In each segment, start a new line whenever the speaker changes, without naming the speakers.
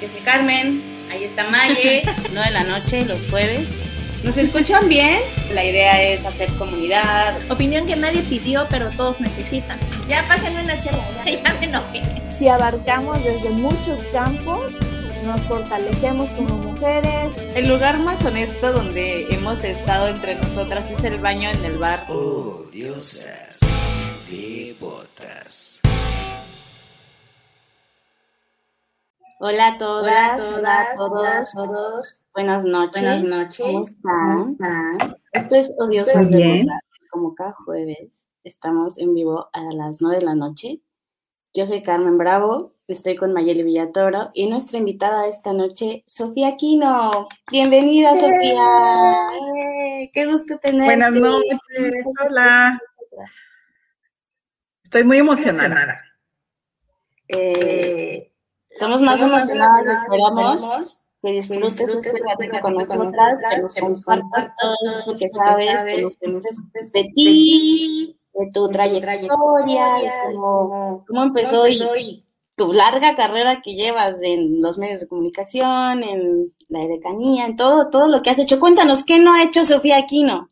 Yo soy Carmen, ahí está Maye, 9 de la noche, los jueves. ¿Nos escuchan bien? La idea es hacer comunidad.
Opinión que nadie pidió, pero todos necesitan.
Ya pásenme una chela, ya, ya me enojé.
Si abarcamos desde muchos campos, nos fortalecemos como mujeres.
El lugar más honesto donde hemos estado entre nosotras es el baño en el bar.
Oh, diosas devotas.
Hola a todas, hola a todos, todos. Buenas noches.
Buenas noches.
¿Cómo están? Esto es Odiosas
Muy bien.
Como cada jueves estamos en vivo a las 9 de la noche. Yo soy Carmen Bravo, estoy con Mayeli Villatoro y nuestra invitada esta noche, Sofía Aquino. Bienvenida, Sofía. Eh, Qué gusto tenerte.
Buenas noches, hola. Estoy muy emocionada.
Eh, estamos más emocionadas, esperamos que disfrutes con nosotras, que nos compartas todo esto que sabes, que nos conoces de ti, de tu trayectoria, de cómo, cómo empezó y tu larga carrera que llevas en los medios de comunicación, en la decanía, en todo, todo lo que has hecho. Cuéntanos, ¿qué no ha hecho Sofía Aquino?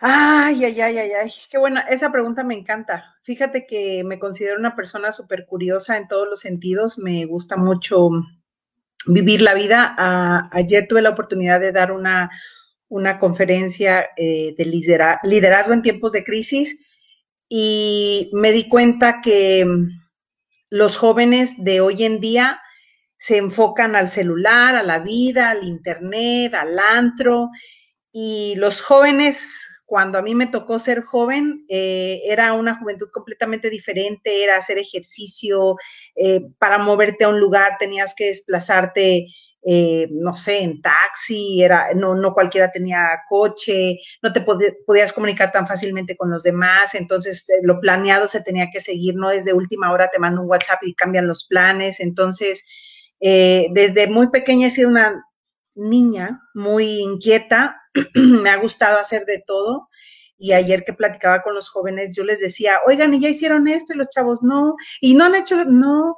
Ay, ay, ay, ay, ay, qué buena, esa pregunta me encanta. Fíjate que me considero una persona súper curiosa en todos los sentidos, me gusta mucho vivir la vida. Ah, ayer tuve la oportunidad de dar una, una conferencia eh, de lidera- liderazgo en tiempos de crisis y me di cuenta que mm, los jóvenes de hoy en día se enfocan al celular, a la vida, al internet, al antro, y los jóvenes, cuando a mí me tocó ser joven, eh, era una juventud completamente diferente, era hacer ejercicio, eh, para moverte a un lugar tenías que desplazarte, eh, no sé, en taxi, era, no, no cualquiera tenía coche, no te podías comunicar tan fácilmente con los demás, entonces lo planeado se tenía que seguir, no es de última hora te mando un WhatsApp y cambian los planes, entonces desde muy pequeña he sido una niña muy inquieta, me ha gustado hacer de todo. Y ayer que platicaba con los jóvenes, yo les decía, oigan, ¿y ya hicieron esto? Y los chavos, no. Y no han hecho, no.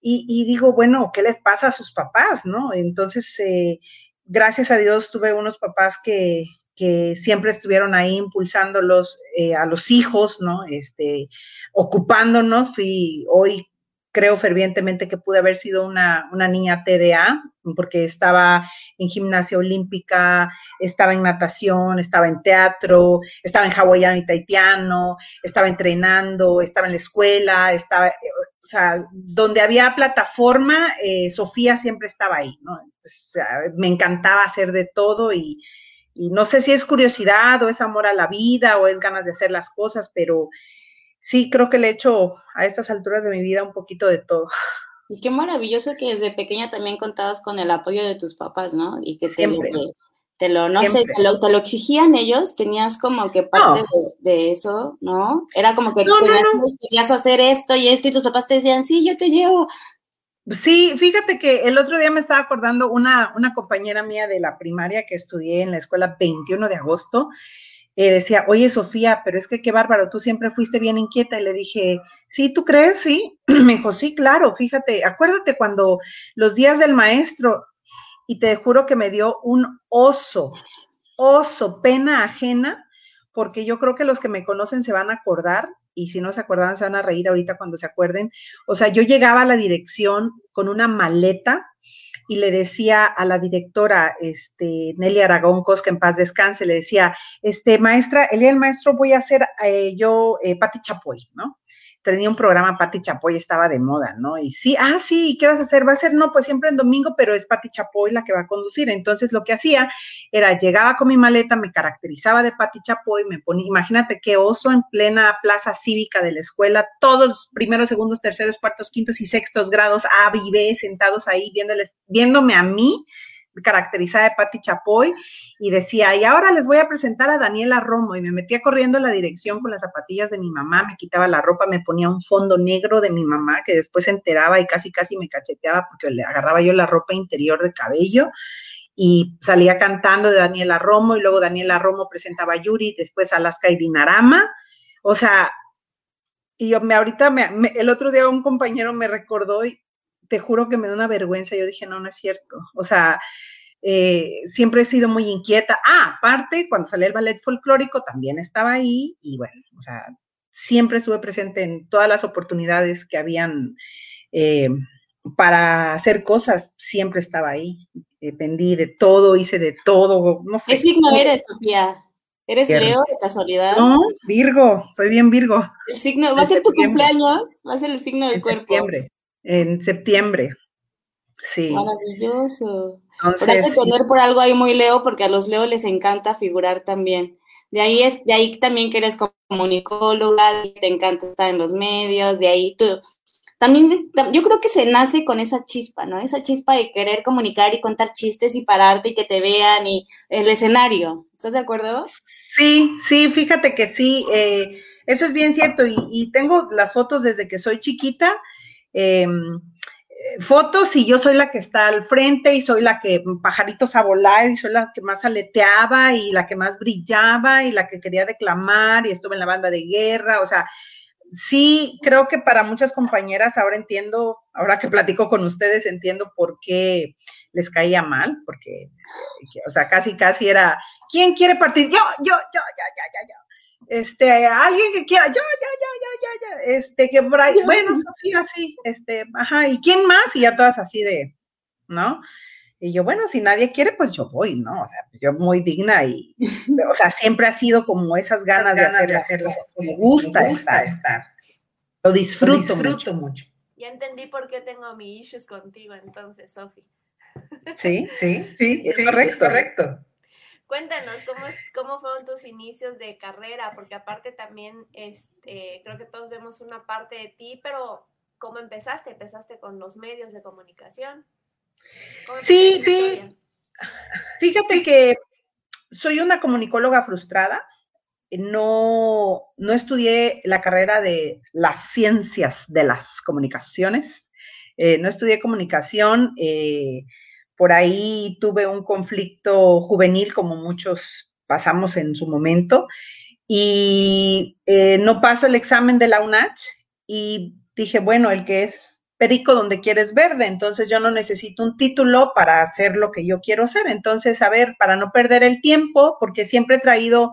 Y, digo, bueno, ¿qué les pasa a sus papás? ¿No? Entonces, eh, gracias a Dios tuve unos papás que, que siempre estuvieron ahí impulsándolos eh, a los hijos, ¿no? Este, ocupándonos. Fui hoy creo fervientemente que pude haber sido una, una niña TDA, porque estaba en gimnasia olímpica, estaba en natación, estaba en teatro, estaba en hawaiano y taitiano, estaba entrenando, estaba en la escuela, estaba, eh, o sea, donde había plataforma, eh, Sofía siempre estaba ahí, ¿no? Ah, me encantaba hacer de todo y no sé si es curiosidad o es amor a la vida o es ganas de hacer las cosas, pero sí creo que le he hecho a estas alturas de mi vida un poquito de todo.
Y qué maravilloso que desde pequeña también contabas con el apoyo de tus papás, ¿no? Y que te
Siempre.
te lo, no sé, te lo, te lo exigían ellos, tenías como que parte de, de eso, ¿no? Era como que
no,
tenías-
no.
querías hacer esto y esto y tus papás te decían, sí, yo te llevo.
Sí, fíjate que el otro día me estaba acordando una, una compañera mía de la primaria que estudié en la escuela 21 de agosto, eh, decía, oye Sofía, pero es que qué bárbaro, tú siempre fuiste bien inquieta. Y le dije, sí, ¿tú crees? Sí. Me dijo, sí, claro, fíjate, acuérdate cuando los días del maestro, y te juro que me dio un oso, oso, pena ajena, porque yo creo que los que me conocen se van a acordar, y si no se acordaban se van a reír ahorita cuando se acuerden. O sea, yo llegaba a la dirección con una maleta y le decía a la directora, este, Nelly Aragón Cosca, en paz descanse, le decía, este, maestra, el maestro voy a hacer eh, yo eh, Pati Chapoy, ¿no? Tenía un programa, Pati Chapoy estaba de moda, ¿no? Y sí, ah, sí, ¿qué vas a hacer? Va a ser, no, pues siempre en domingo, pero es Pati Chapoy la que va a conducir. Entonces lo que hacía era, llegaba con mi maleta, me caracterizaba de Pati Chapoy, me ponía, imagínate qué oso en plena plaza cívica de la escuela, todos los primeros, segundos, terceros, cuartos, quintos y sextos grados, A, B y B, sentados ahí viéndoles, viéndome a mí, caracterizada de Pati Chapoy, y decía, y ahora les voy a presentar a Daniela Romo, y me metía corriendo a la dirección con las zapatillas de mi mamá, me quitaba la ropa, me ponía un fondo negro de mi mamá, que después se enteraba y casi casi me cacheteaba porque le agarraba yo la ropa interior de cabello, y salía cantando de Daniela Romo, y luego Daniela Romo presentaba a Yuri, después Alaska y Dinarama, o sea, y yo me ahorita, me, me, el otro día un compañero me recordó y te juro que me da una vergüenza. Yo dije, no, no es cierto. O sea, eh, siempre he sido muy inquieta. Ah, aparte, cuando salí el ballet folclórico también estaba ahí y bueno, o sea, siempre estuve presente en todas las oportunidades que habían eh, para hacer cosas, siempre estaba ahí. Dependí de todo, hice de todo, no sé.
¿Qué signo eres, Sofía? ¿Eres Leo de casualidad?
No, Virgo, soy bien Virgo.
El signo, ¿va a ser tu cumpleaños? ¿Va a ser el signo del
en
cuerpo?
Septiembre, en septiembre. Sí.
Maravilloso. Entonces, poner por algo ahí muy Leo, porque a los Leo les encanta figurar también. De ahí es, de ahí también que eres comunicóloga, te encanta estar en los medios, de ahí tú. También, yo creo que se nace con esa chispa, ¿no? Esa chispa de querer comunicar y contar chistes y pararte y que te vean y el escenario. ¿Estás de acuerdo?
Sí, sí, fíjate que sí. Eh, eso es bien cierto y, y, tengo las fotos desde que soy chiquita. Eh, fotos y yo soy la que está al frente y soy la que pajaritos a volar y soy la que más aleteaba y la que más brillaba y la que quería declamar y estuve en la banda de guerra, o sea, sí creo que para muchas compañeras ahora entiendo, ahora que platico con ustedes entiendo por qué les caía mal, porque, o sea, casi, casi era, ¿quién quiere partir? Yo, yo, yo, ya, ya, ya, ya este, alguien que quiera, yo, ya, ya, ya, ya, ya, este, que por ahí, bueno, Sofía, sí, este, ajá, ¿y quién más? Y ya todas así de, ¿no? Y yo, bueno, si nadie quiere, pues yo voy, ¿no? O sea, yo muy digna y, o sea, siempre ha sido como esas ganas, de hacer, hacer las cosas. Me gusta, me gusta estar, Lo disfruto, Lo disfruto mucho.
Ya entendí por qué tengo mis issues contigo entonces, Sofi.
Sí, sí, sí, es correcto, correcto.
Cuéntanos, ¿cómo, ¿cómo fueron tus inicios de carrera? Porque aparte también, este, creo que todos vemos una parte de ti, pero ¿cómo empezaste? ¿Empezaste con los medios de comunicación?
Sí, sí. Fíjate que soy una comunicóloga frustrada. No, no estudié la carrera de las ciencias de las comunicaciones. Eh, no estudié comunicación. Eh, por ahí tuve un conflicto juvenil, como muchos pasamos en su momento, y eh, no paso el examen de la UNACH y dije, bueno, el que es perico donde quieres verde, entonces yo no necesito un título para hacer lo que yo quiero hacer. Entonces, a ver, para no perder el tiempo, porque siempre he traído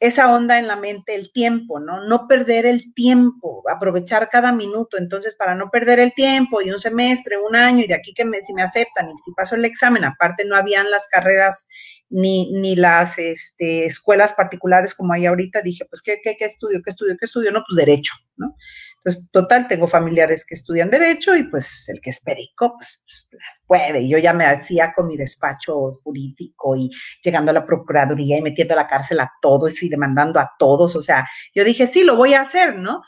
esa onda en la mente, el tiempo, ¿no? No perder el tiempo, aprovechar cada minuto. Entonces, para no perder el tiempo y un semestre, un año, y de aquí que me, si me aceptan y si paso el examen, aparte no habían las carreras ni, ni las este, escuelas particulares como hay ahorita, dije, pues, ¿qué, qué, qué estudio? ¿Qué estudio? ¿Qué estudio? No, pues derecho, ¿no? Entonces, total, tengo familiares que estudian derecho y pues el que es perico, pues, pues las puede. Yo ya me hacía con mi despacho jurídico y llegando a la Procuraduría y metiendo a la cárcel a todos y demandando a todos. O sea, yo dije, sí, lo voy a hacer, ¿no?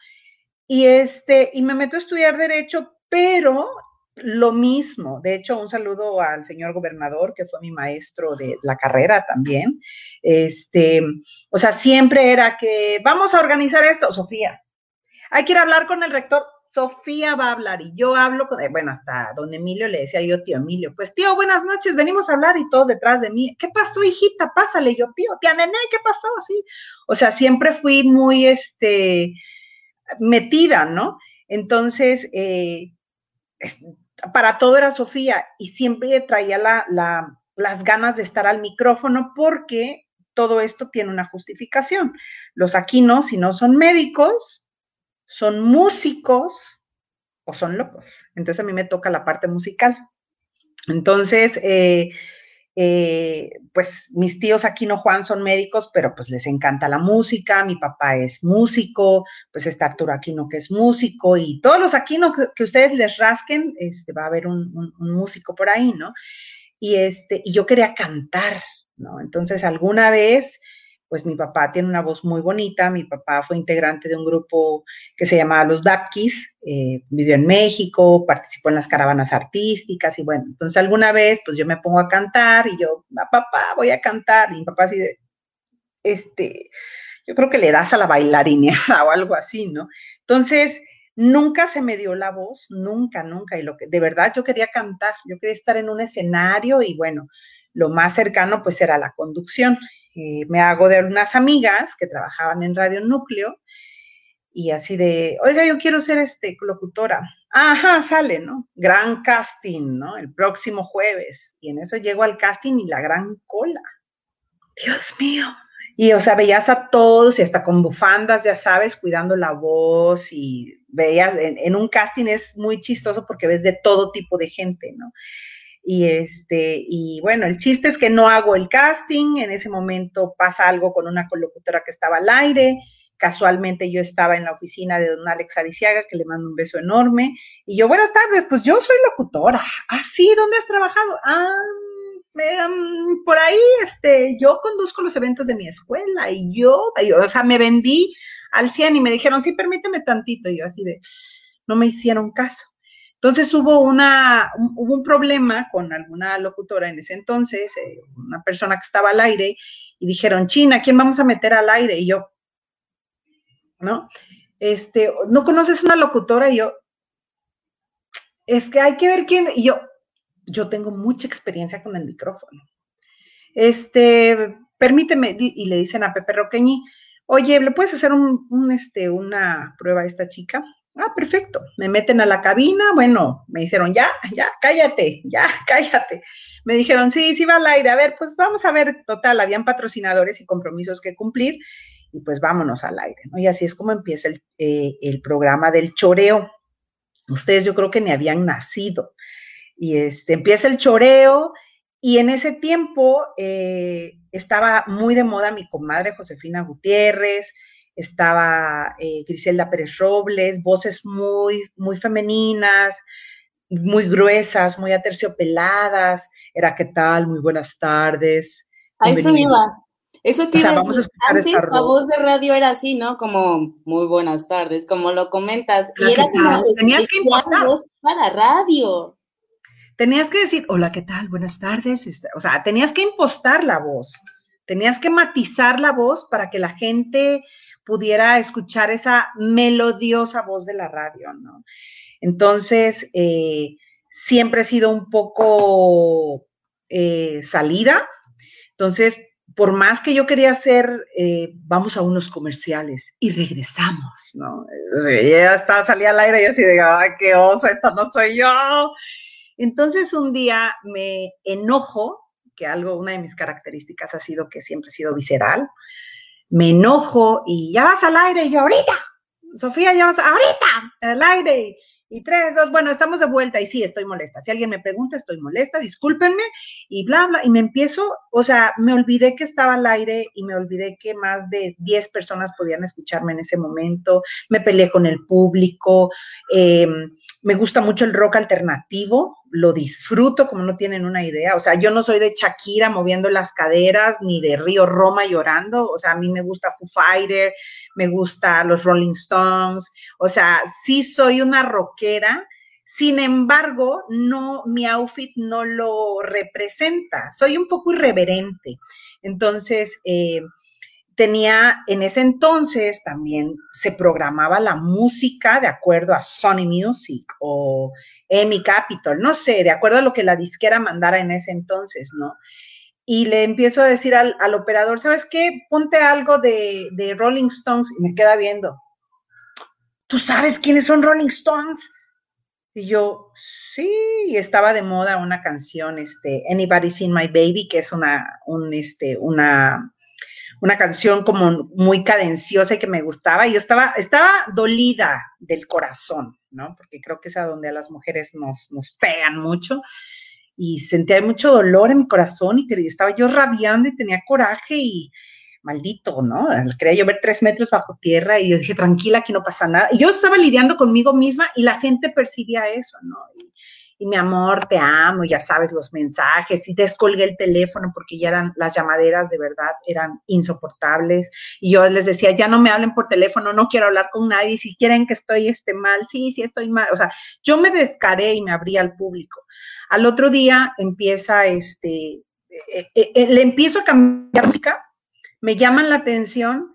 Y, este, y me meto a estudiar derecho, pero lo mismo. De hecho, un saludo al señor gobernador, que fue mi maestro de la carrera también. Este, o sea, siempre era que vamos a organizar esto, Sofía, hay que ir a hablar con el rector. Sofía va a hablar y yo hablo con, bueno, hasta don Emilio le decía yo, tío Emilio, pues tío, buenas noches, venimos a hablar y todos detrás de mí. ¿Qué pasó, hijita? Pásale yo, tío, tía Nené, ¿qué pasó? Así. O sea, siempre fui muy, este, metida, ¿no? Entonces, eh, para todo era Sofía y siempre traía la, la, las ganas de estar al micrófono porque todo esto tiene una justificación. Los aquí no, si no son médicos, son músicos o son locos. Entonces a mí me toca la parte musical. Entonces, eh, eh, pues mis tíos aquí no Juan son médicos, pero pues les encanta la música, mi papá es músico, pues está Arturo Aquino que es músico y todos los Aquino que, ustedes les rasquen, este, va a haber un, un, músico por ahí, ¿no? Y, este, y yo quería cantar, ¿no? Entonces alguna vez pues mi papá tiene una voz muy bonita, mi papá fue integrante de un grupo que se llamaba Los Dapkis, eh, vivió en México, participó en las caravanas artísticas y bueno, entonces alguna vez pues yo me pongo a cantar y yo, papá, voy a cantar y mi papá así este, yo creo que le das a la bailarina o algo así, ¿no? Entonces, nunca se me dio la voz, nunca, nunca, y lo que de verdad yo quería cantar, yo quería estar en un escenario y bueno, lo más cercano pues era la conducción. Eh, me hago de unas amigas que trabajaban en Radio Núcleo y así de, oiga, yo quiero ser este locutora. Ajá, sale, ¿no? Gran casting, ¿no? El próximo jueves. Y en eso llego al casting y la gran cola. Dios mío. Y, o sea, veías a todos y hasta con bufandas, ya sabes, cuidando la voz y veías, en, en un casting es muy chistoso porque ves de todo tipo de gente, ¿no? Y este, y bueno, el chiste es que no hago el casting, en ese momento pasa algo con una colocutora que estaba al aire, casualmente yo estaba en la oficina de don Alex Ariciaga, que le mando un beso enorme, y yo, buenas tardes, pues yo soy locutora. Ah, sí, ¿dónde has trabajado? Ah, um, por ahí, este, yo conduzco los eventos de mi escuela y yo, o sea, me vendí al 100 y me dijeron, sí, permíteme tantito, y yo así de, no me hicieron caso. Entonces hubo, una, hubo un problema con alguna locutora en ese entonces, eh, una persona que estaba al aire, y dijeron, China, ¿quién vamos a meter al aire? Y yo, ¿no? Este, ¿no conoces una locutora? Y yo, es que hay que ver quién, y yo, yo tengo mucha experiencia con el micrófono. Este, permíteme, y le dicen a Pepe Roqueñi, oye, ¿le puedes hacer un, un, este, una prueba a esta chica? Ah, perfecto. Me meten a la cabina. Bueno, me dijeron, ya, ya, cállate, ya, cállate. Me dijeron, sí, sí va al aire. A ver, pues vamos a ver, total, habían patrocinadores y compromisos que cumplir y pues vámonos al aire, ¿no? Y así es como empieza el, eh, el programa del choreo. Ustedes yo creo que ni habían nacido. Y este, empieza el choreo y en ese tiempo eh, estaba muy de moda mi comadre Josefina Gutiérrez, estaba eh, Griselda Pérez Robles, voces muy, muy femeninas, muy gruesas, muy aterciopeladas. Era, ¿qué tal? Muy buenas tardes.
A eso iba. Eso que o sea, vamos a escuchar Antes esta la voz de radio era así, ¿no? Como muy buenas tardes, como lo comentas. y era como
tenías que impostar
voz para radio.
Tenías que decir, hola, ¿qué tal? Buenas tardes. Este, o sea, tenías que impostar la voz. Tenías que matizar la voz para que la gente pudiera escuchar esa melodiosa voz de la radio, ¿no? Entonces, eh, siempre he sido un poco eh, salida. Entonces, por más que yo quería hacer, eh, vamos a unos comerciales y regresamos, ¿no? Ya estaba, salía al aire y así de, ¡ay, qué oso! Esta no soy yo. Entonces, un día me enojo, que algo, una de mis características ha sido que siempre he sido visceral me enojo y ya vas al aire y yo ahorita, Sofía, ya vas ahorita al aire. Y tres, dos, bueno, estamos de vuelta y sí, estoy molesta. Si alguien me pregunta, estoy molesta, discúlpenme y bla, bla. Y me empiezo, o sea, me olvidé que estaba al aire y me olvidé que más de 10 personas podían escucharme en ese momento. Me peleé con el público. Eh, me gusta mucho el rock alternativo, lo disfruto como no tienen una idea. O sea, yo no soy de Shakira moviendo las caderas ni de Río Roma llorando. O sea, a mí me gusta Foo Fighter, me gusta los Rolling Stones. O sea, sí soy una rockera. Sin embargo, no, mi outfit no lo representa. Soy un poco irreverente. Entonces, eh, tenía en ese entonces también se programaba la música de acuerdo a Sony Music o EMI Capital, no sé, de acuerdo a lo que la disquera mandara en ese entonces, ¿no? Y le empiezo a decir al, operador, ¿sabes qué? Ponte algo de, de, Rolling Stones y me queda viendo. ¿Tú sabes quiénes son Rolling Stones? Y yo, sí, estaba de moda una canción, este, Anybody Seen My Baby, que es una, un, este, una, una canción como muy cadenciosa y que me gustaba. Y yo estaba, estaba dolida del corazón, ¿no? Porque creo que es a donde a las mujeres nos, nos pegan mucho. Y sentía mucho dolor en mi corazón y estaba yo rabiando y tenía coraje y maldito, ¿no? Quería yo ver tres metros bajo tierra y yo dije, tranquila, aquí no pasa nada. Y yo estaba lidiando conmigo misma y la gente percibía eso, ¿no? Y mi amor, te amo, ya sabes los mensajes, y descolgué el teléfono porque ya eran, las llamaderas de verdad eran insoportables, y yo les decía, ya no me hablen por teléfono, no quiero hablar con nadie, si quieren que estoy este, mal, sí, sí estoy mal, o sea, yo me descaré y me abrí al público. Al otro día empieza este, eh, eh, eh, le empiezo a cambiar música, me llaman la atención,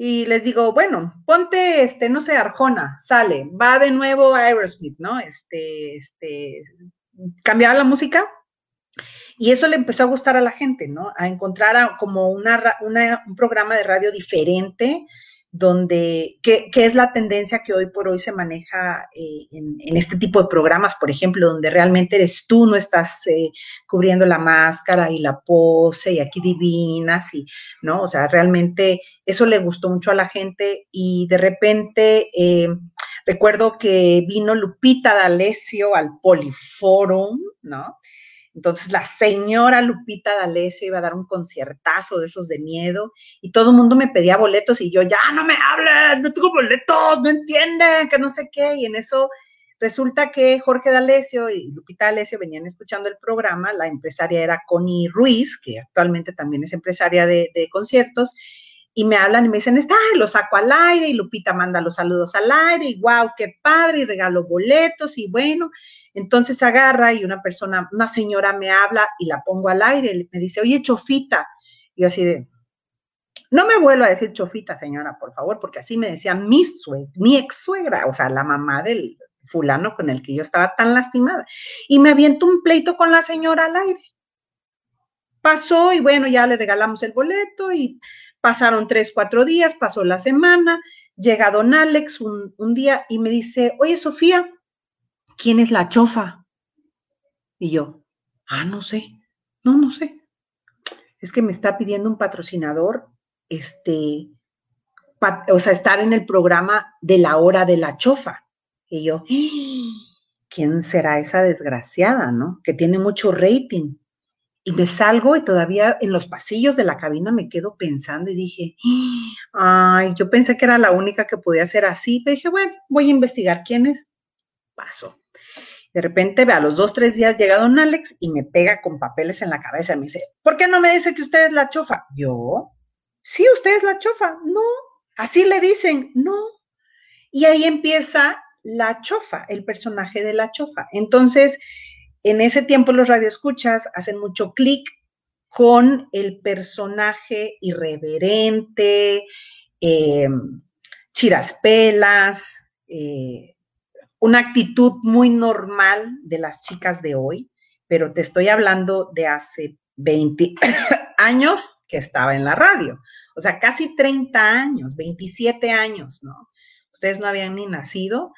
y les digo, bueno, ponte, este, no sé, Arjona, sale, va de nuevo a Aerosmith, ¿no? Este, este, cambiaba la música y eso le empezó a gustar a la gente, ¿no? A encontrar como una, un programa de radio diferente, donde, que, es la tendencia que hoy por hoy se maneja eh, en, este tipo de programas, por ejemplo, donde realmente eres tú, no estás eh, cubriendo la máscara y la pose y aquí divinas y, ¿no? O sea, realmente eso le gustó mucho a la gente y de repente eh, recuerdo que vino Lupita D'Alessio al Poliforum, ¿no? Entonces la señora Lupita D'Alessio iba a dar un conciertazo de esos de miedo y todo el mundo me pedía boletos y yo, ya no me hables, no tengo boletos, no entienden, que no sé qué. Y en eso resulta que Jorge D'Alessio y Lupita D'Alessio venían escuchando el programa, la empresaria era Connie Ruiz, que actualmente también es empresaria de, de conciertos, y me hablan y me dicen, está, lo saco al aire y Lupita manda los saludos al aire y wow, qué padre y regalo boletos y bueno, entonces agarra y una persona, una señora me habla y la pongo al aire me dice, oye, chofita. Y yo así de, no me vuelvo a decir chofita, señora, por favor, porque así me decía mi suegra, mi ex suegra, o sea, la mamá del fulano con el que yo estaba tan lastimada. Y me aviento un pleito con la señora al aire. Pasó y bueno, ya le regalamos el boleto y Pasaron tres, cuatro días, pasó la semana, llega don Alex un, día y me dice, oye Sofía, ¿quién es la chofa? Y yo, ah, no sé, no, no sé. Es que me está pidiendo un patrocinador, este, o sea, estar en el programa de la hora de la chofa. Y yo, ¿quién será esa desgraciada, no? Que tiene mucho rating. Y me salgo y todavía en los pasillos de la cabina me quedo pensando y dije, ay, yo pensé que era la única que podía ser así, pero dije, bueno, voy a investigar quién es. Paso. De repente, a los dos, tres días llega don Alex y me pega con papeles en la cabeza. Me dice, ¿por qué no me dice que usted es la chofa? Yo, sí, usted es la chofa. No, así le dicen, no. Y ahí empieza la chofa, el personaje de la chofa. Entonces, en ese tiempo los radioescuchas hacen mucho clic con el personaje irreverente, eh, chiraspelas, eh, una actitud muy normal de las chicas de hoy, pero te estoy hablando de hace 20 años que estaba en la radio, o sea, casi 30 años, 27 años, ¿no? Ustedes no habían ni nacido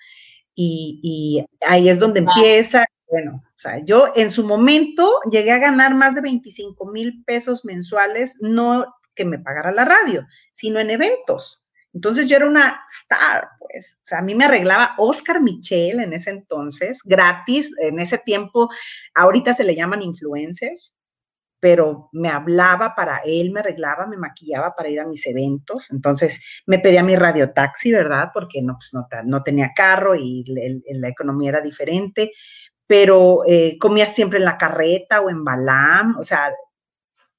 y, y ahí es donde empieza bueno, o sea, yo en su momento llegué a ganar más de 25 mil pesos mensuales, no que me pagara la radio, sino en eventos. Entonces yo era una star, pues. O sea, a mí me arreglaba Oscar Michel en ese entonces, gratis, en ese tiempo, ahorita se le llaman influencers, pero me hablaba para él, me arreglaba, me maquillaba para ir a mis eventos. Entonces me pedía mi radiotaxi, ¿verdad? Porque no, pues, no, tenía carro y la economía era diferente pero eh, comía siempre en la carreta o en Balam, o sea,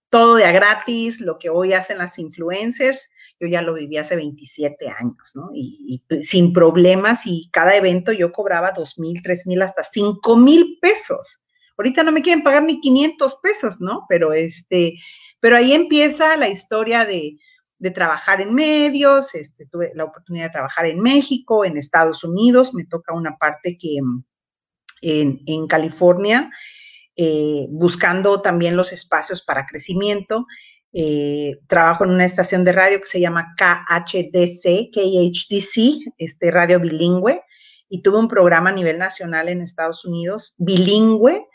todo de a gratis, lo que hoy hacen las influencers, yo ya lo viví hace 27 años, ¿no? Y, pues, sin problemas y cada evento yo cobraba 2 mil, 3 mil, hasta 5 mil pesos. Ahorita no me quieren pagar ni 500 pesos, ¿no? Pero este, pero ahí empieza la historia de, de trabajar en medios, este, tuve la oportunidad de trabajar en México, en Estados Unidos, me toca una parte que, en, California, eh, buscando también los espacios para crecimiento. Eh, trabajo en una estación de radio que se llama KHDC, KHDC, este radio bilingüe, y tuve un programa a nivel nacional en Estados Unidos, bilingüe,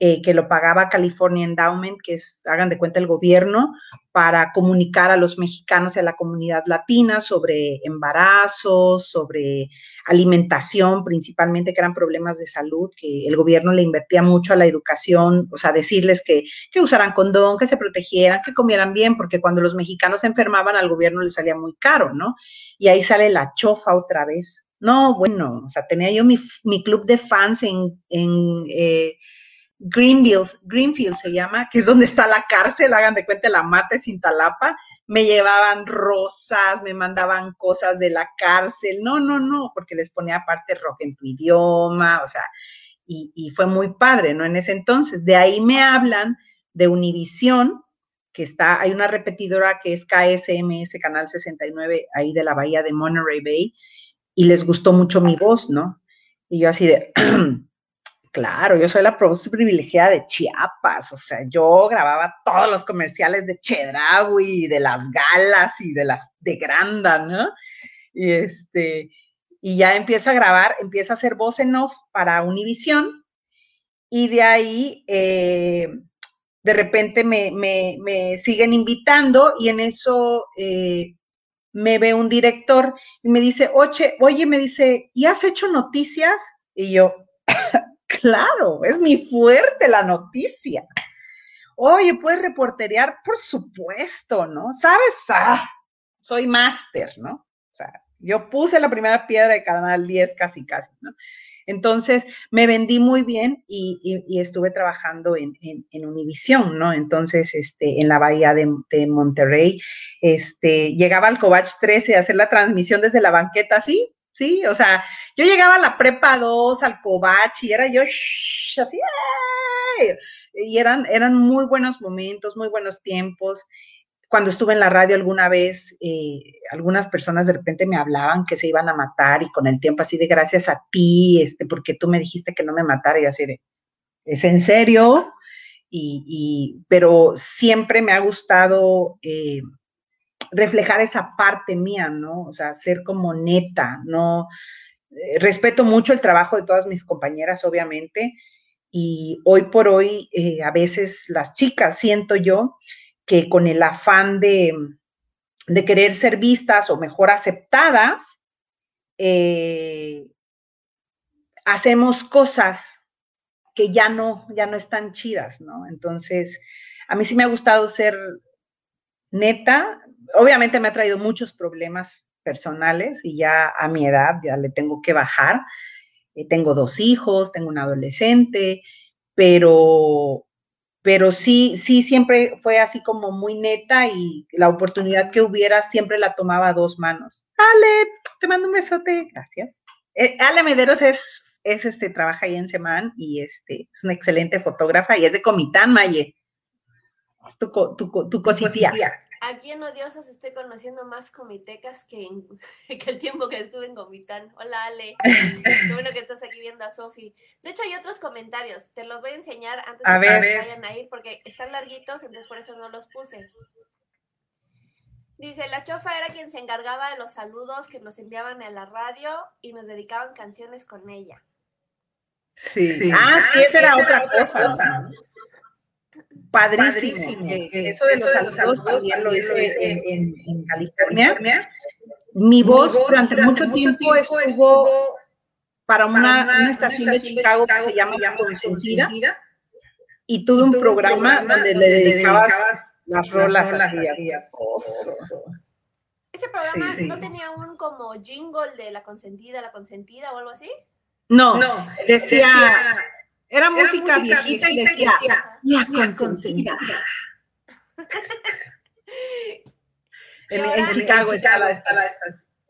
eh, que lo pagaba California Endowment, que es, hagan de cuenta, el gobierno, para comunicar a los mexicanos y a la comunidad latina sobre embarazos, sobre alimentación, principalmente, que eran problemas de salud, que el gobierno le invertía mucho a la educación, o sea, decirles que, que usaran condón, que se protegieran, que comieran bien, porque cuando los mexicanos se enfermaban al gobierno les salía muy caro, ¿no? Y ahí sale la chofa otra vez. No, bueno, o sea, tenía yo mi, club de fans en, en eh, Greenfield, Greenfield se llama, que es donde está la cárcel, hagan de cuenta la mate sin talapa, me llevaban rosas, me mandaban cosas de la cárcel, no, no, no, porque les ponía aparte rock en tu idioma, o sea, y, y fue muy padre, ¿no? En ese entonces, de ahí me hablan de Univisión, que está, hay una repetidora que es KSMS, Canal 69, ahí de la bahía de Monterey Bay, y les gustó mucho mi voz, ¿no? Y yo así de, Claro, yo soy la privilegiada de Chiapas, o sea, yo grababa todos los comerciales de Chedraui, de las galas y de las de Granda, ¿no? Y este, y ya empiezo a grabar, empiezo a hacer voz en off para Univisión, y de ahí eh, de repente me, siguen invitando y en eso eh, me ve un director y me dice, oye, oye, me dice, ¿y has hecho noticias? Y yo, claro, es mi fuerte la noticia. Oye, ¿puedes reporterear? Por supuesto, ¿no? ¿Sabes? Ah, soy máster, ¿no? O sea, yo puse la primera piedra de Canal 10 casi, casi, ¿no? Entonces, me vendí muy bien y, estuve trabajando en, en, Univisión, ¿no? Entonces, este, en la bahía de, Monterrey, este, llegaba al Covach 13 a hacer la transmisión desde la banqueta, ¿sí? Sí, o sea, yo llegaba a la prepa 2, al Covach, y era yo así, y eran, eran muy buenos momentos, muy buenos tiempos. Cuando estuve en la radio alguna vez, eh, algunas personas de repente me hablaban que se iban a matar y con el tiempo así de gracias a ti, este, porque tú me dijiste que no me matara y así de, ¿es en serio? Y, pero siempre me ha gustado eh, reflejar esa parte mía, ¿no? O sea, ser como neta, ¿no? Eh, respeto mucho el trabajo de todas mis compañeras, obviamente, y hoy por hoy, a veces las chicas, siento yo, que con el afán de, querer ser vistas o mejor aceptadas, eh, hacemos cosas que ya no, ya no están chidas, ¿no? Entonces, a mí sí me ha gustado ser neta. Obviamente me ha traído muchos problemas personales y ya a mi edad ya le tengo que bajar. Eh, tengo dos hijos, tengo un adolescente, pero pero sí, sí, siempre fue así como muy neta y la oportunidad que hubiera siempre la tomaba a dos manos. Ale, te mando un besote, gracias. Eh, Ale Mederos es, es este, trabaja ahí en Semán y este, es una excelente fotógrafa y es de Comitán, Maye. Es tu, tu, tu, cositía.
Aquí en Odiosas estoy conociendo más comitecas que, que el tiempo que estuve en Comitán. Hola, Ale. Qué bueno que estás aquí viendo a Sofi. De hecho, hay otros comentarios. Te los voy a enseñar antes de que vayan a ir porque están larguitos, entonces por eso no los puse. Dice, la chofa era quien se encargaba de los saludos que nos enviaban a la radio y nos dedicaban canciones con ella.
Sí. Ah, sí, esa era otra cosa padrísimo. eso de los, saludos, también lo hice en, California. Mi voz durante mucho tiempo estuvo para una, estación de Chicago que se llama Consentida y tuve un programa donde le dedicabas las rolas a
¿Ese programa no tenía un como jingle de la consentida, la consentida o algo así?
No, no decía era, música, viejita, y decía, la consentida. en, Chicago, estaba,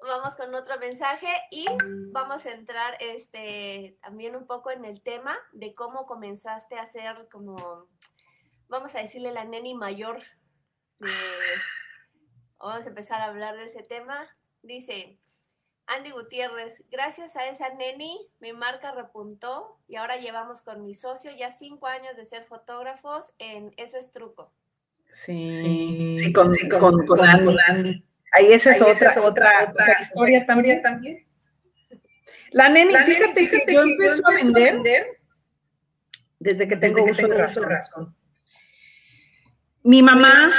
Vamos con otro mensaje y vamos a entrar este también un poco en el tema de cómo comenzaste a ser como, vamos a decirle la neni mayor. vamos a empezar a hablar de ese tema. Dice, Andy Gutiérrez, gracias a esa neni, mi marca repuntó y ahora llevamos con mi socio ya cinco años de ser fotógrafos en Eso es Truco.
Sí, sí, con, Andy. Ahí esa es, otra, otra, otra, historia, también. La neni, fíjate, que, yo empecé a vender, desde que tengo, uso, de razón. Mi mamá,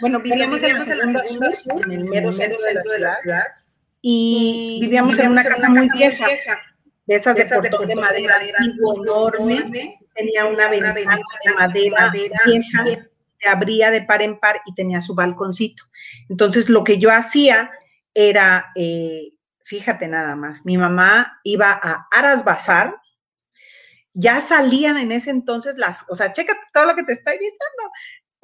bueno, vivíamos, en la segunda, sur, en el mero centro de la ciudad y vivíamos en una casa muy vieja, de esas de portón de madera, enorme, tenía una ventana de madera vieja, se abría de par en par y tenía su balconcito. Entonces lo que yo hacía era, eh, fíjate nada más, mi mamá iba a Aras Bazar, ya salían en ese entonces las, o sea, checa todo lo que te estoy diciendo,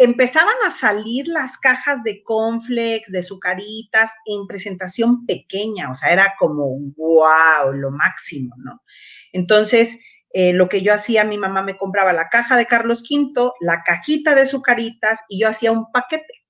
empezaban a salir las cajas de conflex, de sucaritas en presentación pequeña, o sea, era como, wow, lo máximo, ¿no? Entonces, eh, lo que yo hacía, mi mamá me compraba la caja de Carlos V, la cajita de sucaritas y yo hacía un paquete.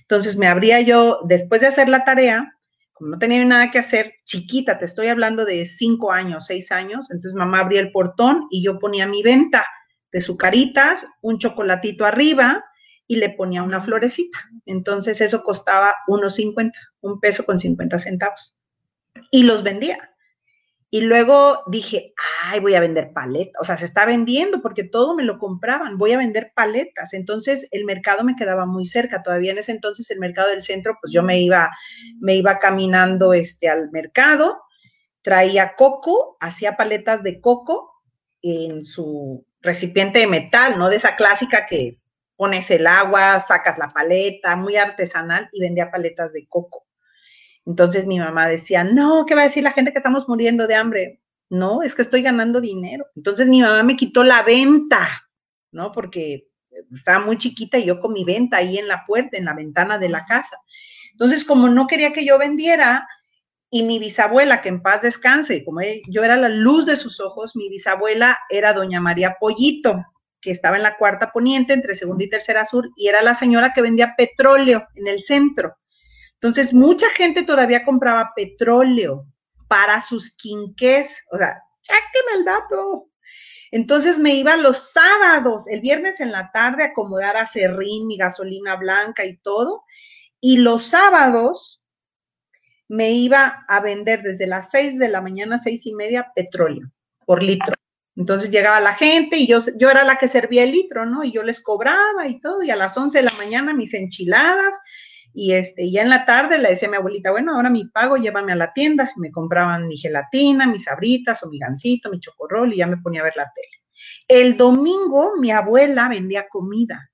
Entonces me abría yo, después de hacer la tarea, como no tenía nada que hacer, chiquita, te estoy hablando de cinco años, seis años, entonces mamá abría el portón y yo ponía mi venta de sucaritas, un chocolatito arriba y le ponía una florecita. Entonces eso costaba unos 50, un peso con 50 centavos. Y los vendía. Y luego dije, ay, voy a vender paletas. O sea, se está vendiendo porque todo me lo compraban. Voy a vender paletas. Entonces el mercado me quedaba muy cerca. Todavía en ese entonces el mercado del centro, pues yo me iba, me iba caminando este, al mercado, traía coco, hacía paletas de coco en su recipiente de metal, ¿no? De esa clásica que pones el agua, sacas la paleta, muy artesanal y vendía paletas de coco. Entonces mi mamá decía, no, ¿qué va a decir la gente que estamos muriendo de hambre? No, es que estoy ganando dinero. Entonces mi mamá me quitó la venta, ¿no? Porque estaba muy chiquita y yo con mi venta ahí en la puerta, en la ventana de la casa. Entonces, como no quería que yo vendiera, y mi bisabuela, que en paz descanse, como yo era la luz de sus ojos, mi bisabuela era doña María Pollito, que estaba en la cuarta poniente entre segunda y tercera sur, y era la señora que vendía petróleo en el centro. Entonces, mucha gente todavía compraba petróleo para sus quinqués. O sea, chequen el dato. Entonces me iba los sábados, el viernes en la tarde, a acomodar a serrín, mi gasolina blanca y todo. Y los sábados me iba a vender desde las seis de la mañana, seis y media, petróleo por litro. Entonces llegaba la gente y yo, yo era la que servía el litro, ¿no? Y yo les cobraba y todo. Y a las once de la mañana mis enchiladas y este, ya en la tarde le decía a mi abuelita, bueno, ahora mi pago, llévame a la tienda. Me compraban mi gelatina, mis sabritas o mi gansito, mi chocorrol y ya me ponía a ver la tele. El domingo mi abuela vendía comida,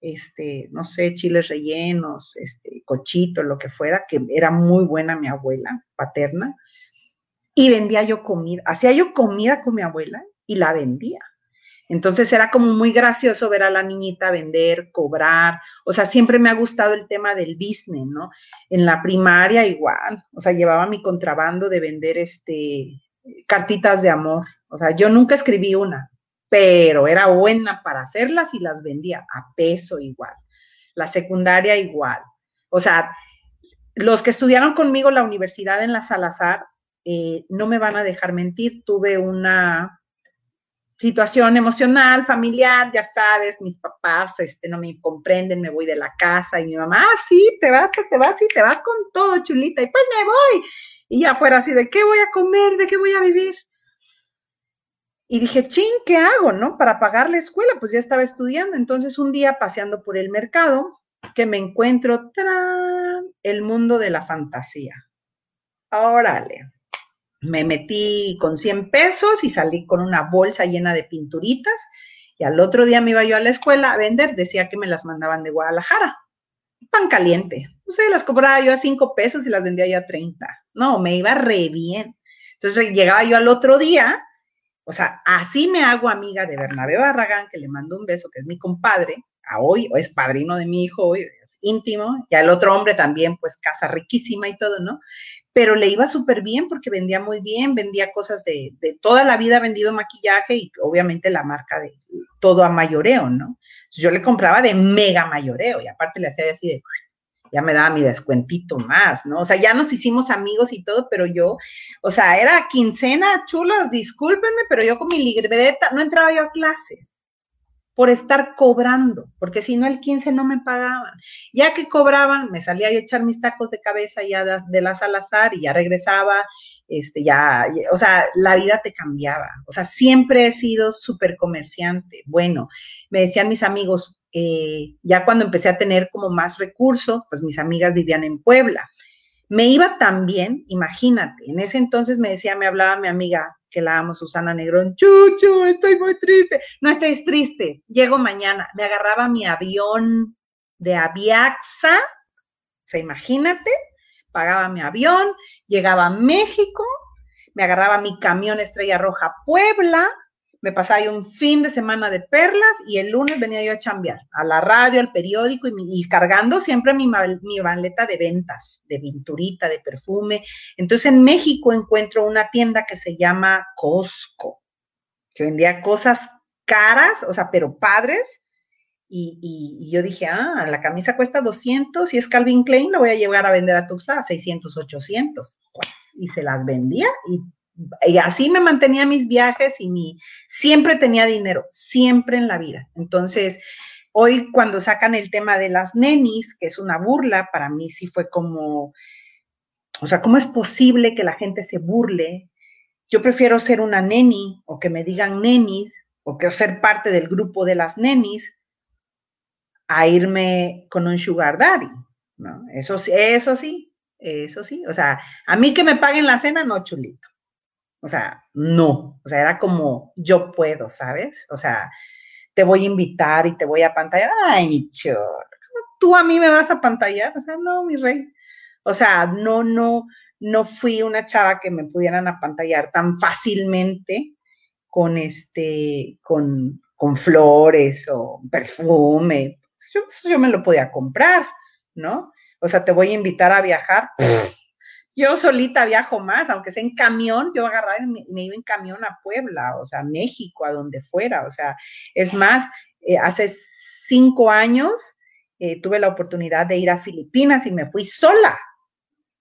este, no sé, chiles rellenos, este, cochito, lo que fuera, que era muy buena mi abuela paterna. Y vendía yo comida, hacía yo comida con mi abuela y la vendía. Entonces era como muy gracioso ver a la niñita vender, cobrar, o sea, siempre me ha gustado el tema del business, ¿no? En la primaria igual, o sea, llevaba mi contrabando de vender este cartitas de amor, o sea, yo nunca escribí una, pero era buena para hacerlas y las vendía a peso igual. La secundaria igual. O sea, los que estudiaron conmigo la universidad en la Salazar eh, no me van a dejar mentir, tuve una situación emocional, familiar, ya sabes, mis papás este, no me comprenden, me voy de la casa y mi mamá, ah, sí, te vas, te vas, sí, te vas con todo, chulita, y pues me voy. Y ya fuera así, ¿de qué voy a comer? ¿De qué voy a vivir? Y dije, ching, ¿qué hago, no? Para pagar la escuela, pues ya estaba estudiando. Entonces, un día paseando por el mercado, que me encuentro, ¡tran! el mundo de la fantasía. Órale, me metí con 100 pesos y salí con una bolsa llena de pinturitas y al otro día me iba yo a la escuela a vender, decía que me las mandaban de Guadalajara. Pan caliente. No sé, las compraba yo a 5 pesos y las vendía yo a 30. No, me iba re bien. Entonces llegaba yo al otro día, o sea, así me hago amiga de Bernabé Barragán, que le mando un beso, que es mi compadre, hoy, o es padrino de mi hijo, hoy es íntimo, y al otro hombre también, pues casa riquísima y todo, ¿no? Pero le iba súper bien porque vendía muy bien, vendía cosas de, toda la vida, vendido maquillaje y obviamente la marca de todo a mayoreo, ¿no? Yo le compraba de mega mayoreo y aparte le hacía así de, ya me daba mi descuentito más, ¿no? O sea, ya nos hicimos amigos y todo, pero yo, o sea, era quincena, chulos, discúlpenme, pero yo con mi libreta no entraba yo a clases por estar cobrando, porque si no el 15 no me pagaban. Ya que cobraban, me salía yo a echar mis tacos de cabeza ya de la Salazar y ya regresaba, este, ya, o sea, la vida te cambiaba. O sea, siempre he sido súper comerciante. Bueno, me decían mis amigos, eh, ya cuando empecé a tener como más recursos, pues mis amigas vivían en Puebla. Me iba tan bien, imagínate, en ese entonces me decía, me hablaba mi amiga, que la amo, Susana Negrón, Chucho, estoy muy triste. No estés triste, llego mañana. Me agarraba mi avión de Aviaxa, se imagínate, pagaba mi avión, llegaba a México, me agarraba mi camión Estrella Roja Puebla, me pasaba un fin de semana de perlas y el lunes venía yo a chambear a la radio, al periódico y, cargando siempre mi, mi maleta de ventas, de pinturita, de perfume. Entonces en México encuentro una tienda que se llama Costco, que vendía cosas caras, o sea, pero padres, Y, yo dije, ah, la camisa cuesta 200 y es Calvin Klein, la voy a llevar a vender a Tuxtla a 600, 800. y se las vendía y, y, así me mantenía mis viajes y mi, siempre tenía dinero, siempre en la vida. Entonces, hoy cuando sacan el tema de las nenis, que es una burla, para mí sí fue como, o sea, ¿cómo es posible que la gente se burle? Yo prefiero ser una neni o que me digan nenis o que ser parte del grupo de las nenis a irme con un sugar daddy, ¿no? Eso, eso sí, eso sí. O sea, a mí que me paguen la cena, no, chulito. O sea, no. O sea, era como yo puedo, ¿sabes? O sea, te voy a invitar y te voy a pantallar. Ay, mi chor, tú a mí me vas a pantallar? O sea, no, mi rey. O sea, no, no, no fui una chava que me pudieran apantallar tan fácilmente con este, con, con flores o perfume yo, yo me lo podía comprar, ¿no? O sea, te voy a invitar a viajar. Yo solita viajo más, aunque sea en camión, yo agarraba y me, iba en camión a Puebla, o sea, a México, a donde fuera. O sea, es más, eh, hace cinco años eh, tuve la oportunidad de ir a Filipinas y me fui sola,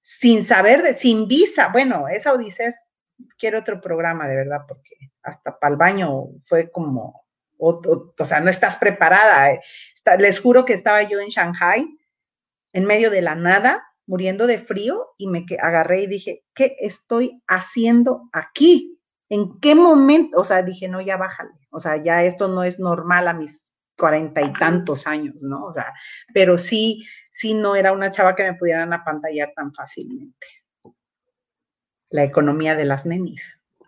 sin saber, de, sin visa. Bueno, esa odisea quiero otro programa, de verdad, porque hasta para el baño fue como o, sea, no estás preparada. Eh. les juro que estaba yo en Shanghai, en medio de la nada, muriendo de frío, y me agarré y dije, ¿qué estoy haciendo aquí? ¿En qué momento? O sea, dije, no, ya bájale. O sea, ya esto no es normal a mis cuarenta y tantos años, ¿no? O sea, pero sí, sí no era una chava que me pudieran apantallar tan fácilmente. La economía de las nenis.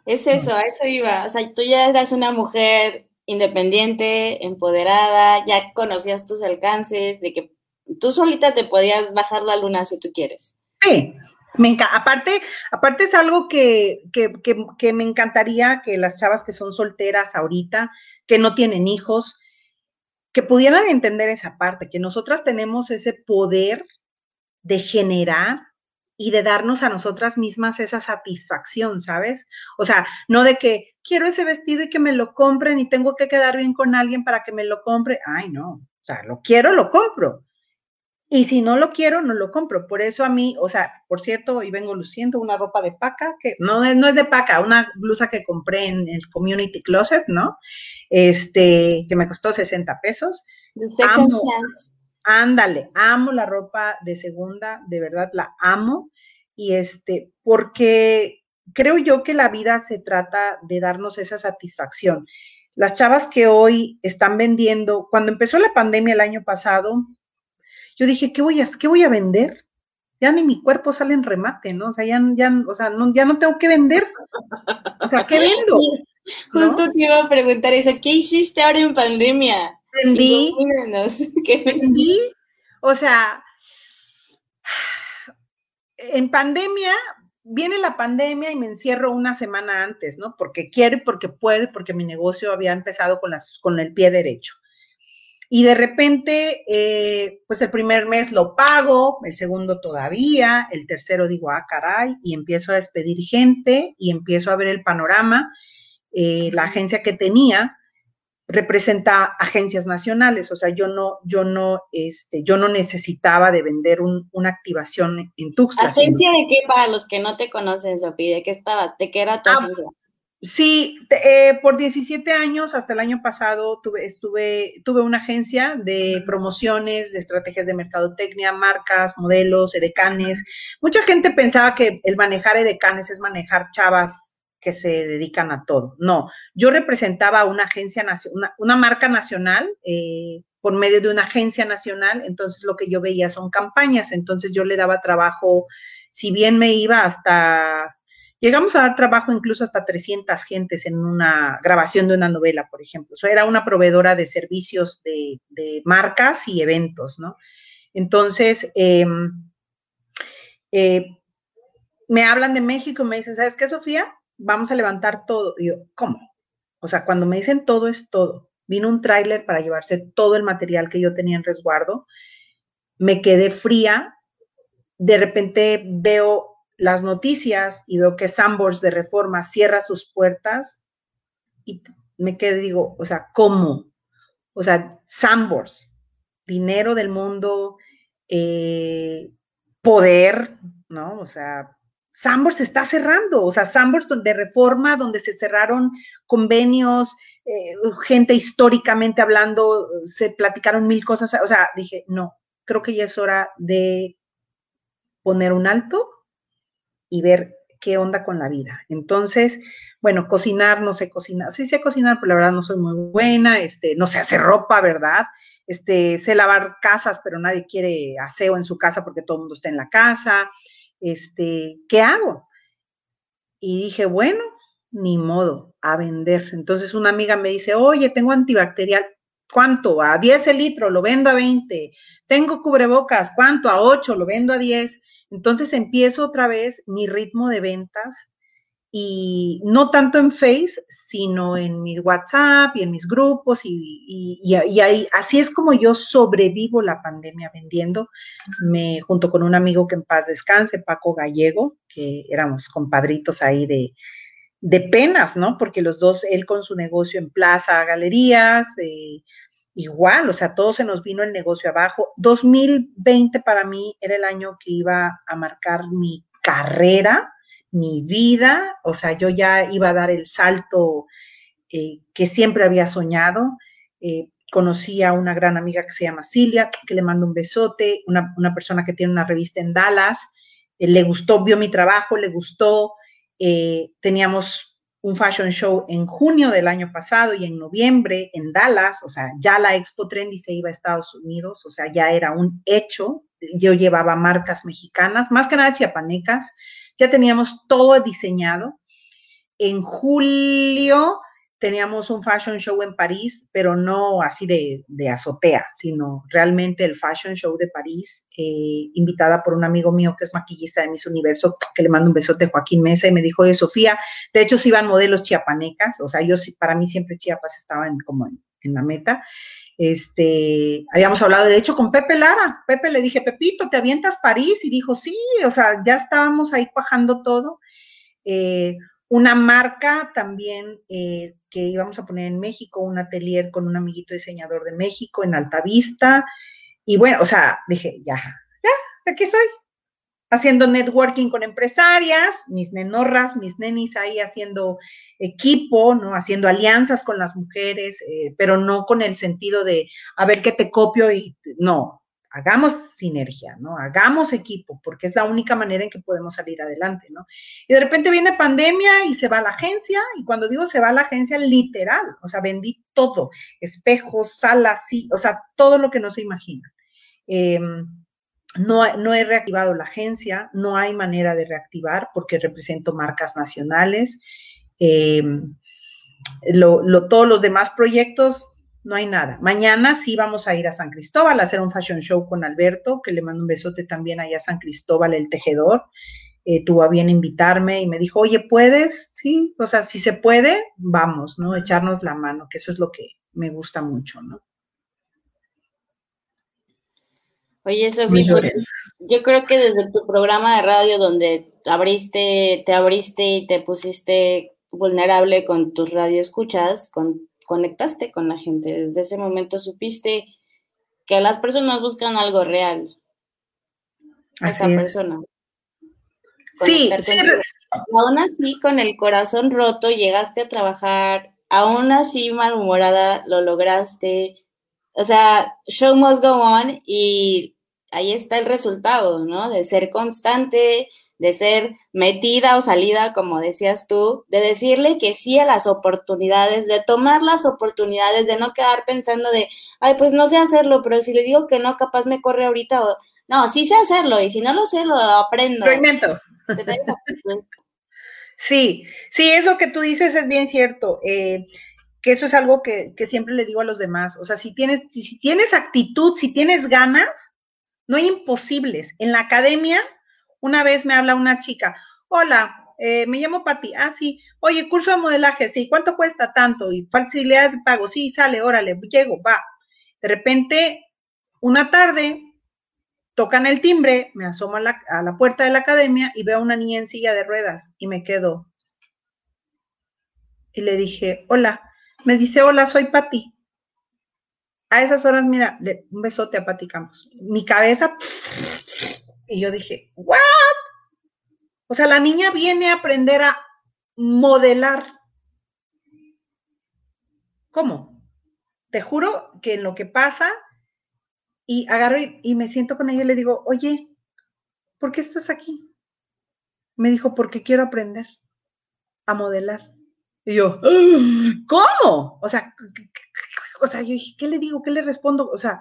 Es eso, a eso iba. O sea, tú ya eras una mujer independiente, empoderada, ya conocías tus alcances, de que tú solita te podías bajar la luna si tú quieres.
Sí, me encanta. Aparte, aparte es algo que, que, que, me encantaría que las chavas que son solteras ahorita, que no tienen hijos, que pudieran entender esa parte, que nosotras tenemos ese poder de generar y de darnos a nosotras mismas esa satisfacción, ¿sabes? O sea, no de que quiero ese vestido y que me lo compren y tengo que quedar bien con alguien para que me lo compre. Ay, no, o sea, lo quiero, lo compro. Y si no lo quiero, no lo compro. Por eso a mí, o sea, por cierto, hoy vengo luciendo una ropa de paca, que no, no es de paca, una blusa que compré en el Community Closet, ¿no? Este, que me costó 60 pesos. Amo, Ándale, amo la ropa de segunda, de verdad la amo. Y este, porque creo yo que la vida se trata de darnos esa satisfacción. Las chavas que hoy están vendiendo, cuando empezó la pandemia el año pasado, yo dije, ¿qué voy a, qué voy a vender? Ya ni mi cuerpo sale en remate, ¿no? O sea, ya, ya, o sea, no, ya no tengo que vender. O sea, ¿qué vendo?
Justo te iba a preguntar eso, ¿qué hiciste ahora en pandemia?
Vendí. ¿qué vendí? O sea, en pandemia, viene la pandemia y me encierro una semana antes, ¿no? Porque quiere, porque puede, porque mi negocio había empezado con, las, con el pie derecho. Y de repente, eh, pues el primer mes lo pago, el segundo todavía, el tercero digo, ah, caray, y empiezo a despedir gente y empiezo a ver el panorama. Eh, la agencia que tenía representa agencias nacionales, o sea, yo no, yo no, este, yo no necesitaba de vender una activación en Tuxtla.
¿Agencia de qué para los que no te conocen, Sofía? ¿De qué estaba? ¿De qué era tu ah, agencia?
Sí, eh, por 17 años, hasta el año pasado, tuve, estuve, tuve una agencia de promociones, de estrategias de mercadotecnia, marcas, modelos, edecanes. Mucha gente pensaba que el manejar edecanes es manejar chavas que se dedican a todo. No, yo representaba una agencia nacional, una, marca nacional eh, por medio de una agencia nacional, entonces lo que yo veía son campañas, entonces yo le daba trabajo, si bien me iba hasta, llegamos a dar trabajo incluso hasta 300 gentes en una grabación de una novela, por ejemplo. Era una proveedora de servicios de, marcas y eventos, ¿no? Entonces, em, eh, me hablan de México y me dicen, ¿sabes qué, Sofía? vamos a levantar todo. Y yo, ¿cómo? O sea, cuando me dicen todo es todo. Vino un tráiler para llevarse todo el material que yo tenía en resguardo. Me quedé fría. De repente veo las noticias y veo que Sambors de Reforma cierra sus puertas y me quedé, digo, o sea, ¿cómo? O sea, Sambors, dinero del mundo, eh, poder, ¿no? O sea, Sambors se está cerrando, o sea, Sambors de reforma, donde se cerraron convenios, eh, gente históricamente hablando, se platicaron mil cosas, o sea, dije, no, creo que ya es hora de poner un alto y ver qué onda con la vida. Entonces, bueno, cocinar, no sé cocinar, sí sé cocinar, pero la verdad no soy muy buena, este, no sé hacer ropa, ¿verdad? Este, sé lavar casas, pero nadie quiere aseo en su casa porque todo el mundo está en la casa. Este, ¿qué hago? Y dije, bueno, ni modo, a vender. Entonces una amiga me dice, oye, tengo antibacterial. ¿Cuánto? A 10 el litro, lo vendo a 20. Tengo cubrebocas, ¿cuánto? A 8, lo vendo a 10. Entonces empiezo otra vez mi ritmo de ventas y no tanto en Face, sino en mi WhatsApp y en mis grupos y, ahí, así es como yo sobrevivo la pandemia vendiendo, me, junto con un amigo que en paz descanse, Paco Gallego, que éramos compadritos ahí de, de penas, ¿no? Porque los dos, él con su negocio en plaza, galerías, eh, igual, o sea, todo se nos vino el negocio abajo. 2020 para mí era el año que iba a marcar mi carrera, mi vida, o sea, yo ya iba a dar el salto eh, que siempre había soñado. Eh, conocí a una gran amiga que se llama Silvia, que le mando un besote, una, persona que tiene una revista en Dallas, eh, le gustó, vio mi trabajo, le gustó, teníamos un fashion show en junio del año pasado y en noviembre en Dallas, o sea, ya la Expo Trendy se iba a Estados Unidos, o sea, ya era un hecho. Yo llevaba marcas mexicanas, más que nada chiapanecas, ya teníamos todo diseñado. En julio teníamos un fashion show en París, pero no así de, azotea, sino realmente el fashion show de París, eh, invitada por un amigo mío que es maquillista de Miss Universo, que le mando un besote, Joaquín Mesa, y me dijo, oye, Sofía, de hecho, iban modelos chiapanecas, o sea, yo para mí siempre Chiapas estaba en, como en, la meta. Este, habíamos hablado, de hecho, con Pepe Lara. Pepe le dije, Pepito, ¿te avientas París? Y dijo, sí, o sea, ya estábamos ahí cuajando todo. Eh, una marca también eh, que íbamos a poner en México, un atelier con un amiguito diseñador de México en Altavista. Y bueno, o sea, dije, ya, ya, aquí soy, haciendo networking con empresarias, mis nenorras, mis nenis ahí haciendo equipo, ¿no? Haciendo alianzas con las mujeres, eh, pero no con el sentido de, a ver qué te copio y no, hagamos sinergia, ¿no? Hagamos equipo, porque es la única manera en que podemos salir adelante, ¿no? Y de repente viene pandemia y se va la agencia, y cuando digo se va la agencia, literal, o sea, vendí todo, espejos, salas, sí, o sea, todo lo que no se imagina. Em, no, no, he reactivado la agencia, no hay manera de reactivar porque represento marcas nacionales. Em, todos los demás proyectos no hay nada. Mañana sí vamos a ir a San Cristóbal a hacer un fashion show con Alberto, que le mando un besote también allá a San Cristóbal, el tejedor. Eh, tuvo a bien invitarme y me dijo, oye, ¿puedes? Sí, o sea, si se puede, vamos, ¿no? Echarnos la mano, que eso es lo que me gusta mucho, ¿no?
Oye, Sofía, pues, yo creo que desde tu programa de radio donde abriste, te abriste y te pusiste vulnerable con tus radioescuchas, con conectaste con la gente. Desde ese momento supiste que las personas buscan algo real. esa persona.
Sí, sí.
Aún así, con el corazón roto, llegaste a trabajar, aún así malhumorada, lo lograste. O sea, show must go on y ahí está el resultado, ¿no? De ser constante, de ser metida o salida, como decías tú, de decirle que sí a las oportunidades, de tomar las oportunidades, de no quedar pensando de, ay, pues no sé hacerlo, pero si le digo que no, capaz me corre ahorita, o, no, sí sé hacerlo, y si no lo sé, lo aprendo.
Lo invento. Sí, sí, eso que tú dices es bien cierto. Eh, que eso es algo que, que, siempre le digo a los demás. O sea, si tienes, si tienes actitud, si tienes ganas, no hay imposibles. En la academia una vez me habla una chica, hola, eh, me llamo Pati, ah, sí, oye, curso de modelaje, sí, ¿cuánto cuesta tanto? Y facilidades de pago, sí, sale, órale, llego, va. De repente, una tarde, tocan el timbre, me asomo a la, puerta de la academia y veo a una niña en silla de ruedas y me quedo. Y le dije, hola, me dice, hola, soy Pati. A esas horas, mira, un besote a Pati Campos. Mi cabeza, y yo dije, ¿what? O sea, la niña viene a aprender a modelar. ¿Cómo? Te juro que en lo que pasa, y agarro y, me siento con ella y le digo, oye, ¿por qué estás aquí? Me dijo, porque quiero aprender a modelar. Y yo, ¿cómo? O sea, o sea, yo dije, ¿qué le digo? ¿Qué le respondo? O sea,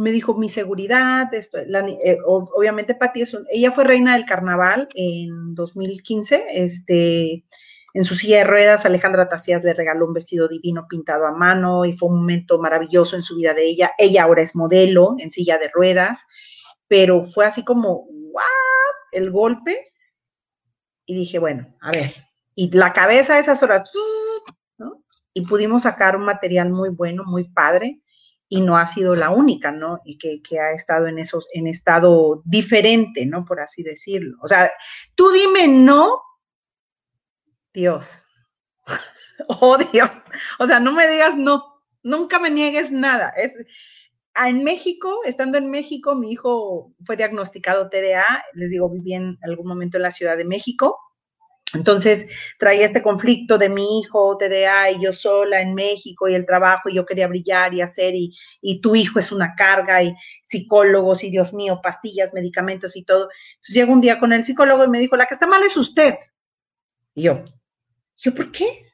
me dijo mi seguridad, esto, eh, obviamente Patti es ella fue reina del carnaval en 2015, este, en su silla de ruedas, Alejandra Tacías le regaló un vestido divino pintado a mano y fue un momento maravilloso en su vida de ella. Ella ahora es modelo en silla de ruedas, pero fue así como. El golpe. Y dije, bueno, a ver, y la cabeza de esas horas. Y pudimos sacar un material muy bueno, muy padre y no ha sido la única, ¿no? Y que, ha estado en esos, en estado diferente, ¿no? Por así decirlo. O sea, tú dime no, Dios. oh, Dios. O sea, no me digas no, nunca me niegues nada. Es, en México, estando en México, mi hijo fue diagnosticado TDA, les digo, viví en algún momento en la Ciudad de México entonces traía este conflicto de mi hijo, TDA, y yo sola en México, y el trabajo, y yo quería brillar y hacer, y, y tu hijo es una carga, y psicólogos, y Dios mío, pastillas, medicamentos y todo. Entonces llego un día con el psicólogo y me dijo, la que está mal es usted. Y yo, ¿yo por qué?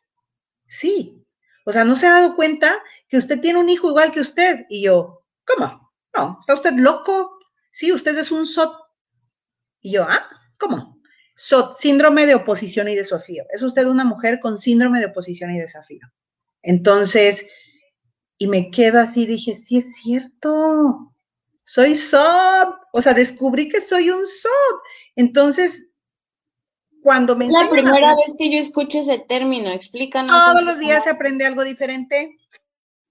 Sí. O sea, ¿no se ha dado cuenta que usted tiene un hijo igual que usted? Y yo, ¿cómo? No, ¿está usted loco? Sí, usted es un SOT. Y yo, ¿ah? ¿Cómo? Síndrome de oposición y desafío. Es usted una mujer con síndrome de oposición y desafío. Entonces, y me quedo así, dije, sí es cierto, soy SOT, o sea, descubrí que soy un SOT. Entonces, cuando me...
Es la primera vez que yo escucho ese término, explícanos.
Todos los días se aprende algo diferente.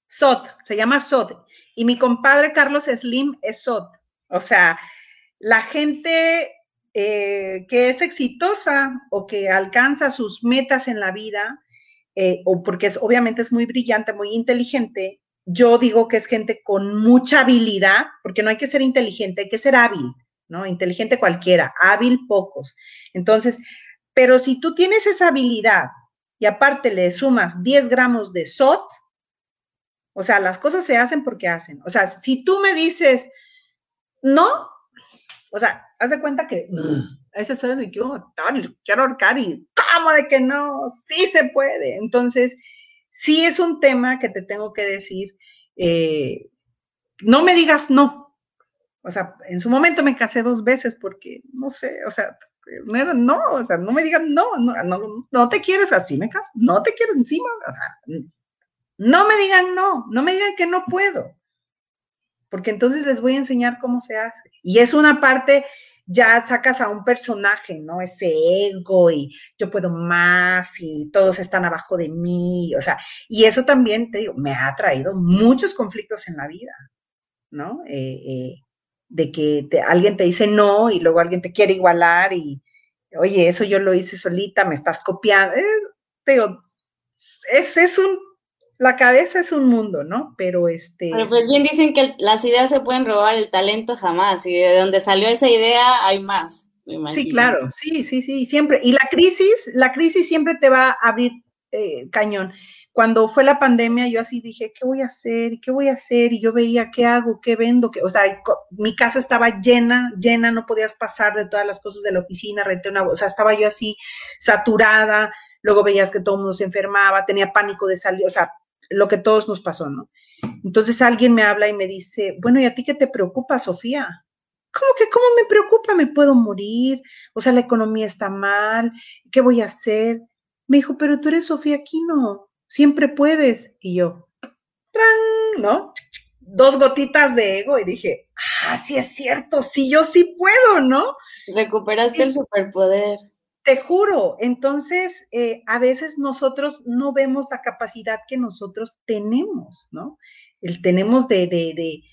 SOT, se llama SOT. Y mi compadre Carlos Slim es SOT. O sea, la gente eh, que es exitosa o que alcanza sus metas en la vida, eh, o porque es, obviamente es muy brillante, muy inteligente, yo digo que es gente con mucha habilidad, porque no hay que ser inteligente, hay que ser hábil, ¿no? Inteligente cualquiera, hábil pocos. Entonces, pero si tú tienes esa habilidad y aparte le sumas 10 gramos de SOT, o sea, las cosas se hacen porque hacen. O sea, si tú me dices, no, o sea, haz de cuenta que a esas horas me quiero quiero ahorcar y ¿cómo de que no? Sí se puede. Entonces, sí es un tema que te tengo que decir, eh, no me digas no. O sea, en su momento me casé dos veces porque, no sé, o sea, no era no, o sea, no me digan no, no, no, no te quieres así, me casas, no te quiero encima, o sea, no me digan no, no me digan que no puedo porque entonces les voy a enseñar cómo se hace. Y es una parte, ya sacas a un personaje, ¿no? Ese ego y yo puedo más y todos están abajo de mí, o sea, y eso también, te digo, me ha traído muchos conflictos en la vida, ¿no? Eh, eh, de que alguien te dice no y luego alguien te quiere igualar y, oye, eso yo lo hice solita, me estás copiando. Eh, te digo, es, es un la cabeza es un mundo, ¿no? Pero este.
Pero pues bien dicen que las ideas se pueden robar, el talento jamás. Y de donde salió esa idea hay más.
sí, claro, sí, sí, sí, siempre. Y la crisis, la crisis siempre te va a abrir eh, cañón. Cuando fue la pandemia, yo así dije, ¿qué voy a hacer? ¿Qué voy a hacer? Y yo veía, ¿qué hago? ¿Qué vendo? O sea, mi casa estaba llena, llena, no podías pasar de todas las cosas de la oficina, renté una, o sea, estaba yo así saturada, luego veías que todo el mundo se enfermaba, tenía pánico de salir, o sea, lo que todos nos pasó, ¿no? Entonces alguien me habla y me dice, bueno, ¿y a ti qué te preocupa, Sofía? ¿Cómo que cómo me preocupa? ¿Me puedo morir? O sea, la economía está mal, ¿qué voy a hacer? Me dijo, pero tú eres Sofía Aquino, siempre puedes. Y yo, ¡tran! ¿no? Dos gotitas de ego y dije, ah, sí es cierto, sí, yo sí puedo, ¿no?
Recuperaste el superpoder.
Te juro, entonces eh, a veces nosotros no vemos la capacidad que nosotros tenemos, ¿no? El tenemos de, de, de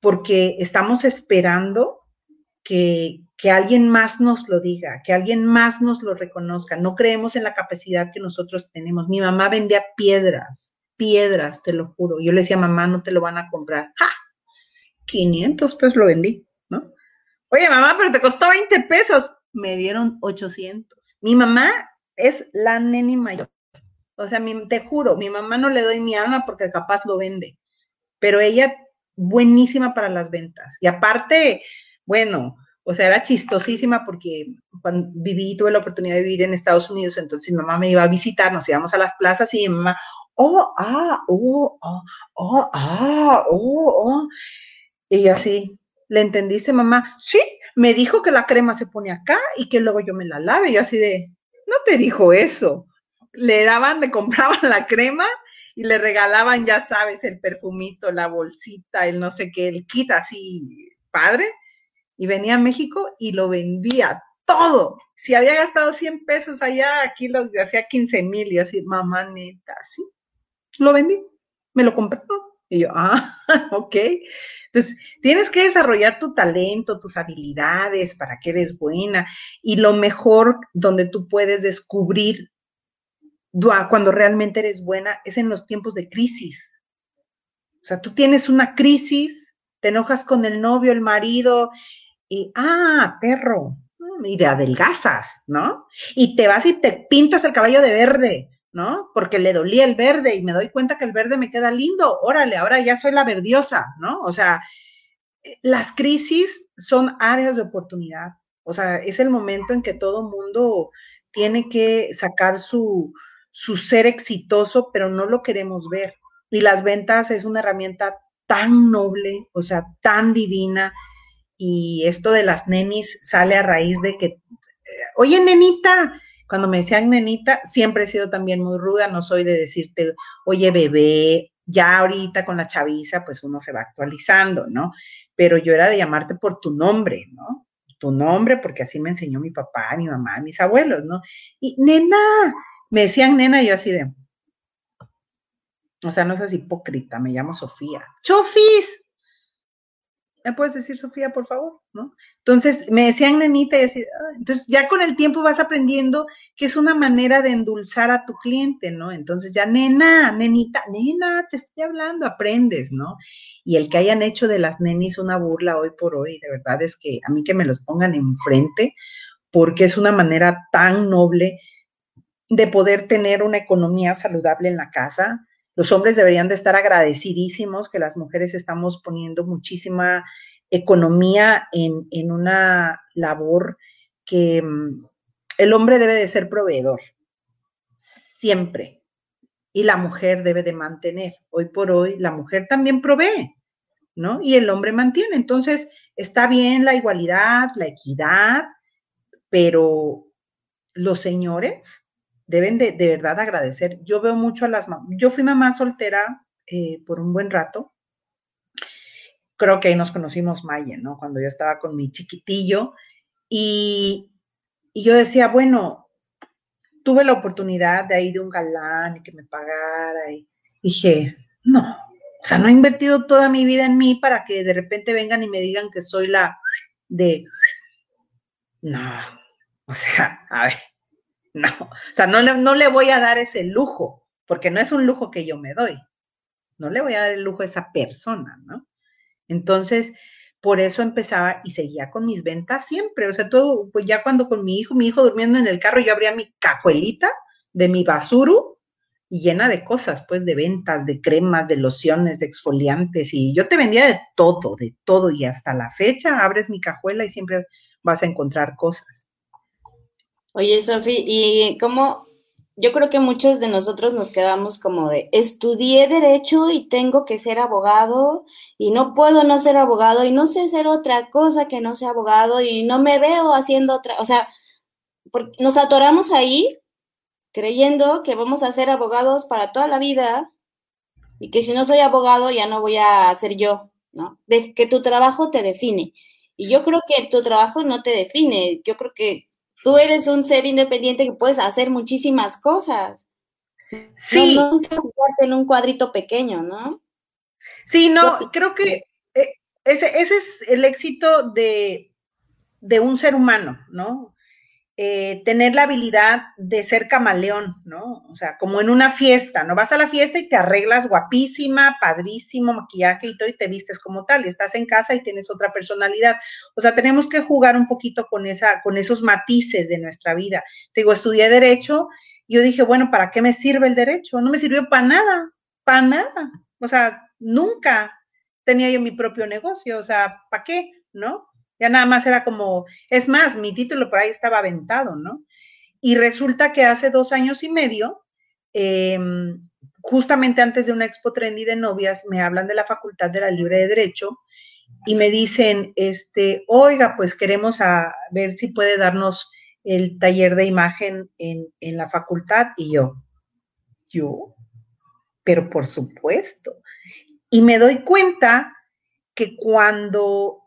porque estamos esperando que, que, alguien más nos lo diga, que alguien más nos lo reconozca. No creemos en la capacidad que nosotros tenemos. Mi mamá vendía piedras piedras, te lo juro. Yo le decía, mamá, no te lo van a comprar. ¡Ja! 500 pesos lo vendí, ¿no? Oye, mamá, pero te costó 20 pesos. Me dieron 800. Mi mamá es la neni mayor. O sea, te juro, mi mamá no le doy mi alma porque capaz lo vende, pero ella buenísima para las ventas. Y aparte, bueno, o sea, era chistosísima porque cuando viví, tuve la oportunidad de vivir en Estados Unidos, entonces mi mamá me iba a visitar, nos íbamos a las plazas y mi mamá, oh, ah, oh, oh, oh, ah, oh, oh. Y así, ¿le entendiste, mamá? Sí, me dijo que la crema se pone acá y que luego yo me la lave. Yo así de, no te dijo eso. Le daban, le compraban la crema y le regalaban, ya sabes, el perfumito, la bolsita, el no sé qué, el kit así, padre y venía a México y lo vendía todo. Si había gastado 100 pesos allá, aquí lo hacía 15 mil y así, mamá neta, sí, lo vendí, me lo compré. Y yo, ah, ok. Entonces, tienes que desarrollar tu talento, tus habilidades, para que eres buena. Y lo mejor donde tú puedes descubrir cuando realmente eres buena es en los tiempos de crisis. O sea, tú tienes una crisis, te enojas con el novio, el marido, y, ah, perro, y de adelgazas, ¿no? Y te vas y te pintas el cabello de verde, ¿no? Porque le dolía el verde y me doy cuenta que el verde me queda lindo, órale, ahora ya soy la verdiosa, ¿no? O sea, eh, las crisis son áreas de oportunidad, o sea, es el momento en que todo mundo tiene que sacar su, su ser exitoso, pero no lo queremos ver. Y las ventas es una herramienta tan noble, o sea, tan divina, y esto de las nenis sale a raíz de que, eh, oye, nenita, cuando me decían nenita, siempre he sido también muy ruda, no soy de decirte, oye, bebé, ya ahorita con la chaviza, pues uno se va actualizando, ¿no? Pero yo era de llamarte por tu nombre, ¿no? Tu nombre, porque así me enseñó mi papá, mi mamá, mis abuelos, ¿no? Y nena, me decían nena, y yo así de, o sea, no seas hipócrita, me llamo Sofía. Chofis, ¿me puedes decir Sofía, por favor? ¿No? Entonces me decían nenita ah", entonces ya con el tiempo vas aprendiendo que es una manera de endulzar a tu cliente, ¿no? Entonces ya nena, nenita, nena, te estoy hablando, aprendes, ¿no? Y el que hayan hecho de las nenis una burla hoy por hoy, de verdad es que a mí que me los pongan enfrente, porque es una manera tan noble de poder tener una economía saludable en la casa, los hombres deberían de estar agradecidísimos que las mujeres estamos poniendo muchísima economía en, una labor que mm, el hombre debe de ser proveedor, siempre. Y la mujer debe de mantener. Hoy por hoy la mujer también provee, ¿no? Y el hombre mantiene. Entonces, está bien la igualdad, la equidad, pero los señores deben de, de verdad agradecer. Yo veo mucho a las mamás. Yo fui mamá soltera eh, por un buen rato. Creo que ahí nos conocimos Maya, ¿no? Cuando yo estaba con mi chiquitillo. Y, y yo decía, bueno, tuve la oportunidad de ir de un galán y que me pagara. Y dije, no, o sea, no he invertido toda mi vida en mí para que de repente vengan y me digan que soy la de... No, o sea, a ver, no, o sea, no, no le voy a dar ese lujo, porque no es un lujo que yo me doy. No le voy a dar el lujo a esa persona, ¿no? Entonces, por eso empezaba y seguía con mis ventas siempre. O sea, todo, pues ya cuando con mi hijo, mi hijo durmiendo en el carro, yo abría mi cajuelita de mi basuru y llena de cosas, pues de ventas, de cremas, de lociones, de exfoliantes. Y yo te vendía de todo, de todo. Y hasta la fecha abres mi cajuela y siempre vas a encontrar cosas.
Oye, Sofi, y como yo creo que muchos de nosotros nos quedamos como de, estudié derecho y tengo que ser abogado y no puedo no ser abogado y no sé hacer otra cosa que no sea abogado y no me veo haciendo otra, o sea, nos atoramos ahí creyendo que vamos a ser abogados para toda la vida y que si no soy abogado ya no voy a ser yo, ¿no? Que tu trabajo te define. Y yo creo que tu trabajo no te define, yo creo que tú eres un ser independiente que puedes hacer muchísimas cosas. Sí. No, en un cuadrito pequeño, ¿no?
Sí, no, creo que eh, ese, ese es el éxito de, de un ser humano, ¿no? Eh, tener la habilidad de ser camaleón, ¿no? O sea, como en una fiesta, ¿no? Vas a la fiesta y te arreglas guapísima, padrísimo, maquillaje y todo, y te vistes como tal, y estás en casa y tienes otra personalidad. O sea, tenemos que jugar un poquito con, esa, con esos matices de nuestra vida. Te digo, estudié Derecho, y yo dije, bueno, ¿para qué me sirve el derecho? No me sirvió para nada, para nada. O sea, nunca tenía yo mi propio negocio, o sea, ¿para qué? ¿No? Ya nada más era como, es más, mi título por ahí estaba aventado, ¿no? Y resulta que hace dos años y medio, em, justamente antes de una expo trendy de novias, me hablan de la Facultad de la Libre de Derecho y me dicen, este, oiga, pues queremos a ver si puede darnos el taller de imagen en, en la facultad. Y yo, yo, pero por supuesto. Y me doy cuenta que cuando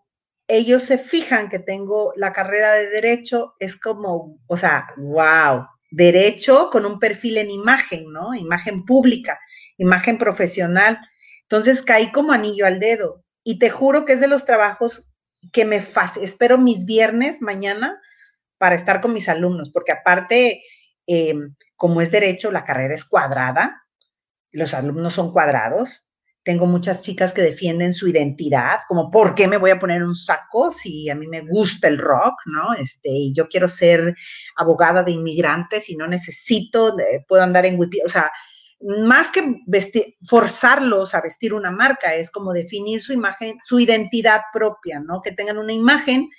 ellos se fijan que tengo la carrera de derecho, es como, o sea, wow, derecho con un perfil en imagen, ¿no? Imagen pública, imagen profesional. Entonces caí como anillo al dedo y te juro que es de los trabajos que me fascinan. Espero mis viernes mañana para estar con mis alumnos, porque aparte, em, como es derecho, la carrera es cuadrada, los alumnos son cuadrados, tengo muchas chicas que defienden su identidad, como por qué me voy a poner un saco si a mí me gusta el rock, ¿no? Este, y yo quiero ser abogada de inmigrantes y no necesito, puedo andar en wipi, o sea, más que vestir, forzarlos a vestir una marca, es como definir su imagen, su identidad propia, ¿no? Que tengan una imagen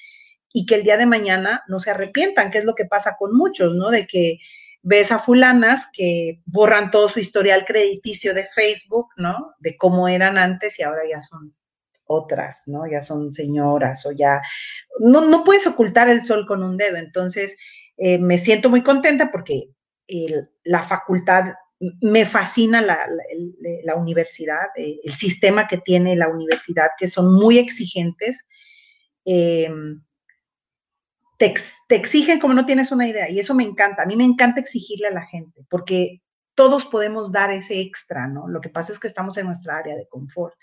y que el día de mañana no se arrepientan, que es lo que pasa con muchos, ¿no? De que ves a fulanas que borran todo su historial crediticio de Facebook, ¿no? De cómo eran antes y ahora ya son otras, ¿no? Ya son señoras o ya... No, no puedes ocultar el sol con un dedo. Entonces, eh, me siento muy contenta porque la facultad, me fascina la, la, universidad, eh, el sistema que tiene la universidad, que son muy exigentes. Eh, te, exigen como no tienes una idea y eso me encanta. A mí me encanta exigirle a la gente porque todos podemos dar ese extra, ¿no? Lo que pasa es que estamos en nuestra área de confort.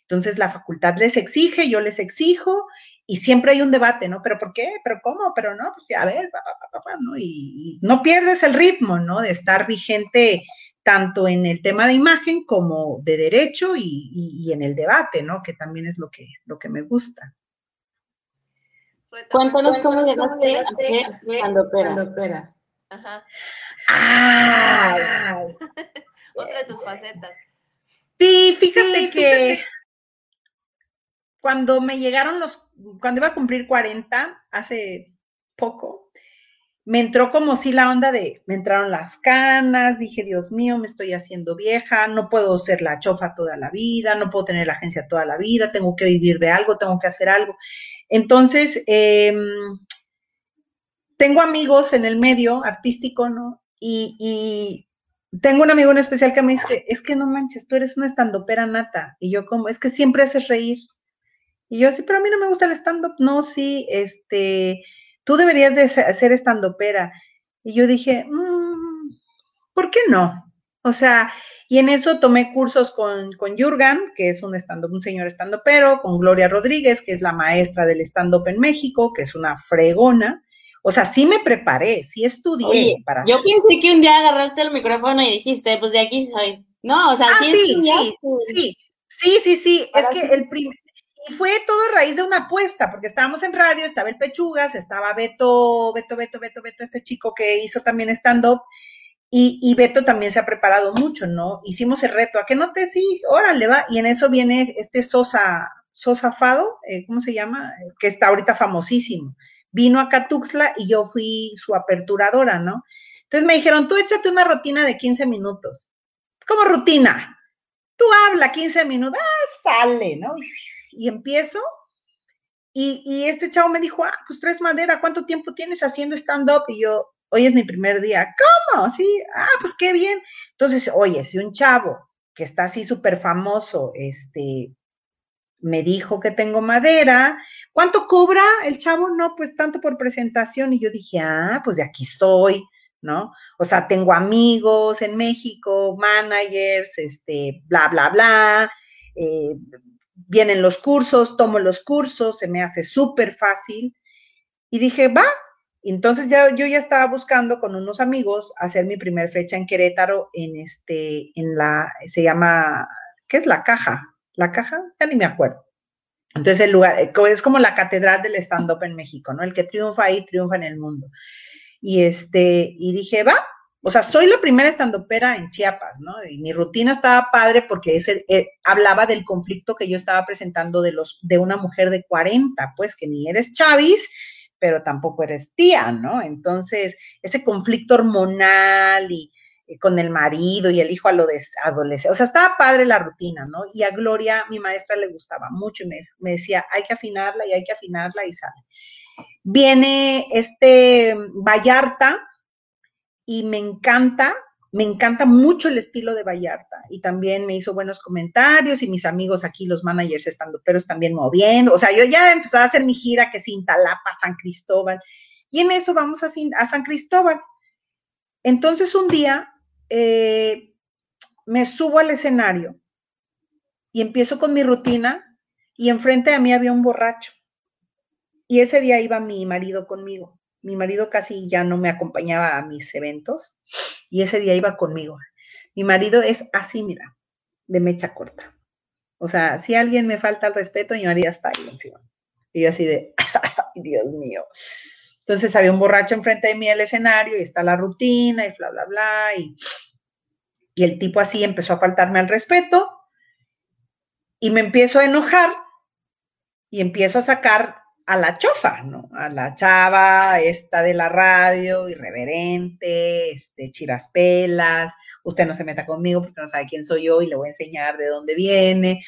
Entonces la facultad les exige, yo les exijo y siempre hay un debate, ¿no? ¿Pero por qué? ¿Pero cómo? ¿Pero no? Pues a ver, ¿no? Y, no pierdes el ritmo, ¿no? De estar vigente tanto en el tema de imagen como de derecho y, y en el debate, ¿no? Que también es lo que, lo que me gusta.
Cuéntanos, cómo llegaste a ser.
Ajá.
Ah,
Otra de tus facetas.
Sí, fíjate que cuando me llegaron los, cuando iba a cumplir 40, hace poco, me entró como si la onda de, me entraron las canas, dije, Dios mío, me estoy haciendo vieja, no puedo ser la chofa toda la vida, no puedo tener la agencia toda la vida, tengo que vivir de algo, tengo que hacer algo. Entonces, em, tengo amigos en el medio artístico, ¿no? Y, tengo un amigo en especial que me dice, es que no manches, tú eres una estandopera nata. Y yo como, es que siempre haces reír. Y yo, sí, pero a mí no me gusta el stand-up. No, sí, este, tú deberías de ser estandopera. Y yo dije, mm, ¿por qué no? O sea, y en eso tomé cursos con, con Jurgen, que es un, stand un señor estandopero, con Gloria Rodríguez, que es la maestra del stand-up en México, que es una fregona. O sea, sí me preparé, sí estudié
para. Yo pensé que un día agarraste el micrófono y dijiste, pues de aquí soy. No, o sea,
ah,
sí,
sí, sí, sí, sí, sí, sí, es que el primer, y fue todo a raíz de una apuesta, porque estábamos en radio, estaba el Pechugas, estaba Beto, Beto, Beto, Beto, Beto, este chico que hizo también stand-up, y, y, Beto también se ha preparado mucho, ¿no? Hicimos el reto, ¿a qué no te sí? Órale, va, y en eso viene este Sosa, Sosa Fado, eh, ¿cómo se llama? Que está ahorita famosísimo. Vino a Catuxla y yo fui su aperturadora, ¿no? Entonces me dijeron, tú échate una rutina de 15 minutos. ¿Cómo rutina? Tú habla 15 minutos, ah, sale, ¿no? y empiezo. Y, este chavo me dijo, ah, pues tres madera, ¿cuánto tiempo tienes haciendo stand-up? Y yo, hoy es mi primer día. ¿Cómo? Sí, ah, pues qué bien. Entonces, oye, si un chavo que está así súper famoso, este, me dijo que tengo madera, ¿cuánto cobra el chavo? No, pues tanto por presentación. Y yo dije, ah, pues de aquí soy, ¿no? O sea, tengo amigos en México, managers, este, bla, bla, bla, eh, vienen los cursos, tomo los cursos, se me hace súper fácil. Y dije, va, Entonces ya yo ya estaba buscando con unos amigos hacer mi primer fecha en Querétaro en este, en la, se llama, ¿qué es la caja? ¿La caja? Ya ni me acuerdo. Entonces el lugar, eh, es como la catedral del stand-up en México, ¿no? El que triunfa ahí, triunfa en el mundo. Y este, y dije, va, o sea, soy la primera estandopera en Chiapas, ¿no? Y mi rutina estaba padre porque ese, eh, hablaba del conflicto que yo estaba presentando de, los, de una mujer de 40, pues que ni eres chavis, pero tampoco eres tía, ¿no? Entonces, ese conflicto hormonal y, con el marido y el hijo a lo de adolescente, o sea, estaba padre la rutina, ¿no? Y a Gloria, mi maestra, le gustaba mucho y me, me decía, hay que afinarla y hay que afinarla y sale. Viene este Vallarta, y me encanta, me encanta mucho el estilo de Vallarta y también me hizo buenos comentarios y mis amigos aquí, los managers estando, pero también moviendo, o sea, yo ya empecé a hacer mi gira que sin Talapa, San Cristóbal y en eso vamos a, a San Cristóbal. Entonces un día eh, me subo al escenario y empiezo con mi rutina y enfrente de mí había un borracho. Y ese día iba mi marido conmigo. Mi marido casi ya no me acompañaba a mis eventos y ese día iba conmigo. Mi marido es así, mira, de mecha corta. O sea, si alguien me falta el respeto, mi marido está ahí encima. Y yo así de, ay, Dios mío. Entonces había un borracho enfrente de mí en el escenario y está la rutina y bla, bla, bla. Y, y el tipo así empezó a faltarme al respeto y me empiezo a enojar y empiezo a sacar a la chofa, ¿no? A la chava esta de la radio, irreverente, este, chiraspelas, usted no se meta conmigo porque no sabe quién soy yo y le voy a enseñar de dónde viene.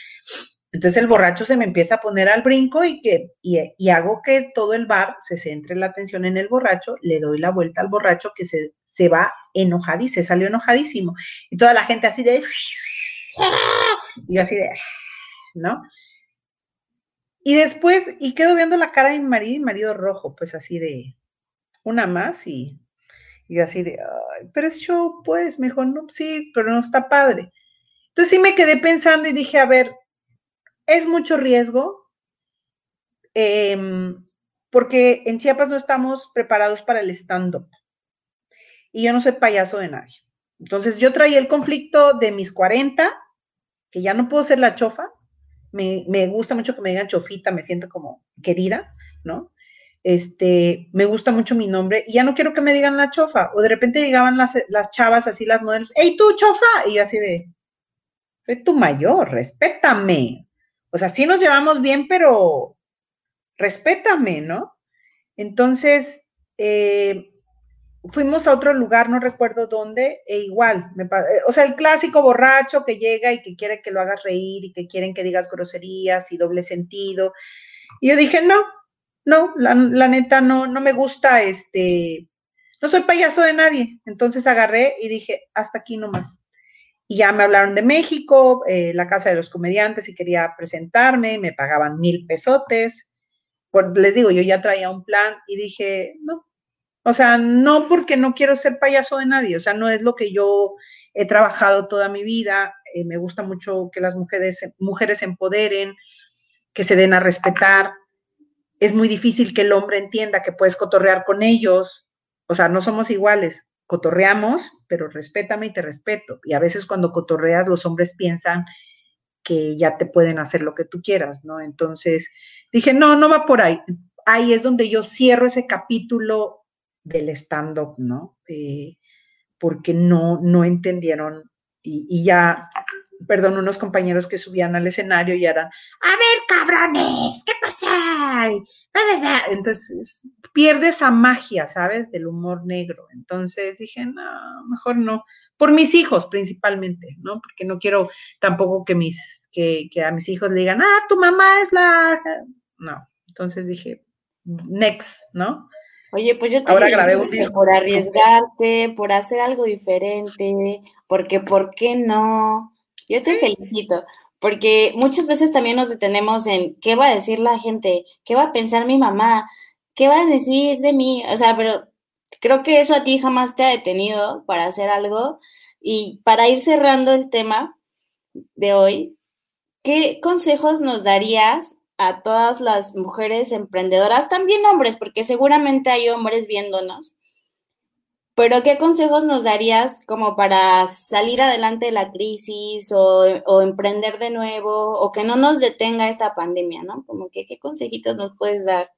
Entonces el borracho se me empieza a poner al brinco y, que, y, hago que todo el bar se centre la atención en el borracho, le doy la vuelta al borracho que se, se va enojadísimo, se salió enojadísimo. Y toda la gente así de... Y yo así de... ¿No? Y después, y quedo viendo la cara de mi marido y marido rojo, pues así de una más y, y así de, pero es show, pues, mejor no, sí, pero no está padre. Entonces sí me quedé pensando y dije, a ver, es mucho riesgo, em, porque en Chiapas no estamos preparados para el stand-up. Y yo no soy payaso de nadie. Entonces yo traía el conflicto de mis 40, que ya no puedo ser la chofa, me, gusta mucho que me digan chofita, me siento como querida, ¿no? Este, me gusta mucho mi nombre y ya no quiero que me digan la chofa. O de repente llegaban las, las chavas así, las modelos, ¡Ey, tú, chofa! Y así de, soy tu mayor, respétame. O sea, sí nos llevamos bien, pero respétame, ¿no? Entonces, eh, fuimos a otro lugar, no recuerdo dónde, e igual, me, eh, o sea, el clásico borracho que llega y que quiere que lo hagas reír y que quieren que digas groserías y doble sentido. Y yo dije, no, no, la, neta no, no me gusta, este, no soy payaso de nadie. Entonces agarré y dije, hasta aquí nomás. Y ya me hablaron de México, eh, la casa de los comediantes, y quería presentarme, me pagaban mil pesotes. Por, les digo, yo ya traía un plan y dije, no, o sea, no porque no quiero ser payaso de nadie, o sea, no es lo que yo he trabajado toda mi vida. Eh, me gusta mucho que las mujeres, mujeres empoderen, que se den a respetar. Es muy difícil que el hombre entienda que puedes cotorrear con ellos. O sea, no somos iguales. Cotorreamos, pero respétame y te respeto. Y a veces cuando cotorreas, los hombres piensan que ya te pueden hacer lo que tú quieras, ¿no? Entonces dije, no, no va por ahí. Ahí es donde yo cierro ese capítulo del stand-up, ¿no? Eh, porque no, no entendieron y, ya, perdón, unos compañeros que subían al escenario y eran, a ver, cabrones, ¿qué pasa? Entonces, pierde esa magia, ¿sabes? Del humor negro. Entonces dije, no, mejor no. Por mis hijos principalmente, ¿no? Porque no quiero tampoco que, mis, que, que a mis hijos le digan, ah, tu mamá es la... No. Entonces dije, next, ¿no?
Oye, pues yo te Ahora grabé un por arriesgarte, por hacer algo diferente, porque ¿por qué no? Yo te felicito, porque muchas veces también nos detenemos en qué va a decir la gente, qué va a pensar mi mamá, qué va a decir de mí, o sea, pero creo que eso a ti jamás te ha detenido para hacer algo. Y para ir cerrando el tema de hoy, ¿qué consejos nos darías a todas las mujeres emprendedoras, también hombres, porque seguramente hay hombres viéndonos. Pero ¿qué consejos nos darías como para salir adelante de la crisis o, o, emprender de nuevo o que no nos detenga esta pandemia, ¿no? Como que qué consejitos nos puedes dar.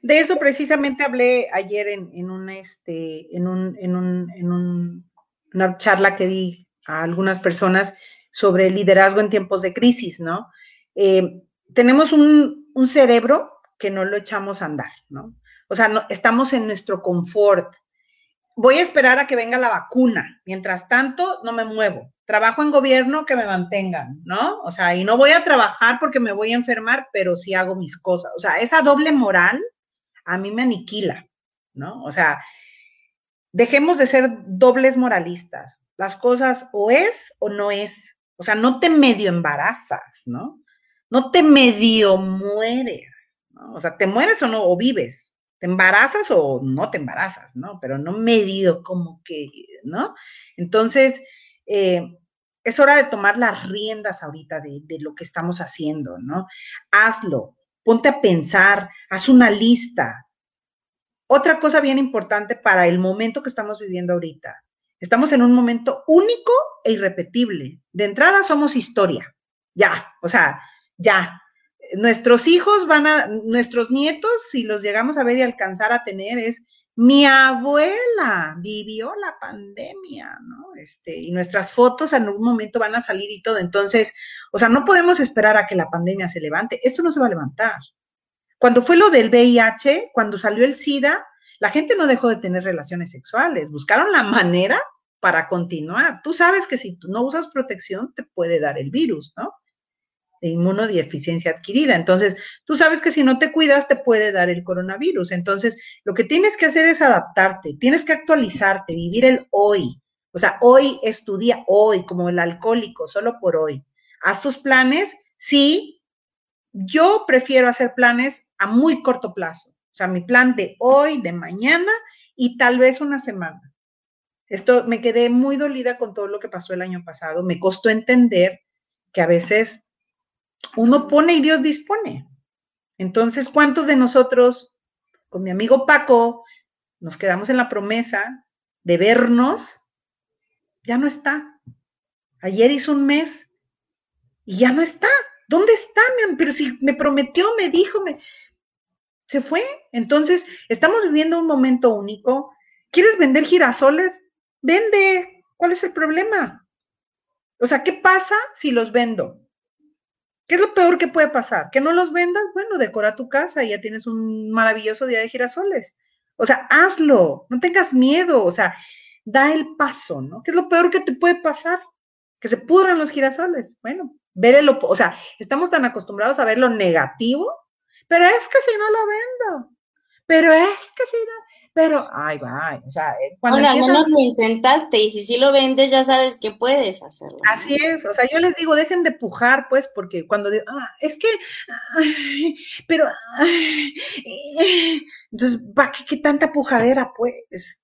De eso precisamente hablé ayer en, en, una, este, en, un, en, un, en un, una charla que di a algunas personas sobre liderazgo en tiempos de crisis, ¿no? Eh, tenemos un, un, cerebro que no lo echamos a andar, ¿no? O sea, no, estamos en nuestro confort. Voy a esperar a que venga la vacuna. Mientras tanto, no me muevo. Trabajo en gobierno que me mantengan, ¿no? O sea, y no voy a trabajar porque me voy a enfermar, pero sí hago mis cosas. O sea, esa doble moral a mí me aniquila, ¿no? O sea, dejemos de ser dobles moralistas. Las cosas o es o no es. O sea, no te medio embarazas, ¿no? No te medio mueres. O sea, te mueres o no, o vives. Te embarazas o no te embarazas, ¿no? Pero no medio como que, ¿no? Entonces, eh, es hora de tomar las riendas ahorita de, de lo que estamos haciendo, ¿no? Hazlo, ponte a pensar, haz una lista. Otra cosa bien importante para el momento que estamos viviendo ahorita. Estamos en un momento único e irrepetible. De entrada somos historia. Ya, o sea, ya. Nuestros hijos van a, nuestros nietos, si los llegamos a ver y alcanzar a tener, es mi abuela vivió la pandemia, ¿no? Este, y nuestras fotos en algún momento van a salir y todo. Entonces, o sea, no podemos esperar a que la pandemia se levante. Esto no se va a levantar. Cuando fue lo del VIH, cuando salió el SIDA, la gente no dejó de tener relaciones sexuales, buscaron la manera para continuar. Tú sabes que si tú no usas protección, te puede dar el virus, ¿no? De inmunodeficiencia adquirida. Entonces, tú sabes que si no te cuidas, te puede dar el coronavirus. Entonces, lo que tienes que hacer es adaptarte, tienes que actualizarte, vivir el hoy. O sea, hoy es tu día, hoy, como el alcohólico, solo por hoy. Haz tus planes, sí. Yo prefiero hacer planes a muy corto plazo. O sea, mi plan de hoy, de mañana y tal vez una semana. Esto me quedé muy dolida con todo lo que pasó el año pasado. Me costó entender que a veces uno pone y Dios dispone. Entonces, ¿cuántos de nosotros, con mi amigo Paco, nos quedamos en la promesa de vernos? Ya no está. Ayer hizo un mes y ya no está. ¿Dónde está? Pero si me prometió, me dijo, se fue. Entonces, estamos viviendo un momento único. ¿Quieres vender girasoles? Vende. ¿Cuál es el problema? O sea, ¿qué pasa si los vendo? ¿Qué es lo peor que puede pasar? ¿Que no los vendas? Bueno, decora tu casa y ya tienes un maravilloso día de girasoles. O sea, hazlo, no tengas miedo, o sea, da el paso, ¿no? ¿Qué es lo peor que te puede pasar? Que se pudran los girasoles. Bueno, ver el, o sea, estamos tan acostumbrados a ver lo negativo, pero es que si no lo vendo, pero es que si no, pero, ay, va, o sea,
eh, cuando Ahora, empiezas... menos lo intentaste y si sí lo vendes ya sabes que puedes hacerlo.
Así es, o sea, yo les digo, dejen de pujar, pues, porque cuando digo, ah, es que, ay, pero, ay, entonces, ¿para qué, qué, tanta pujadera, pues?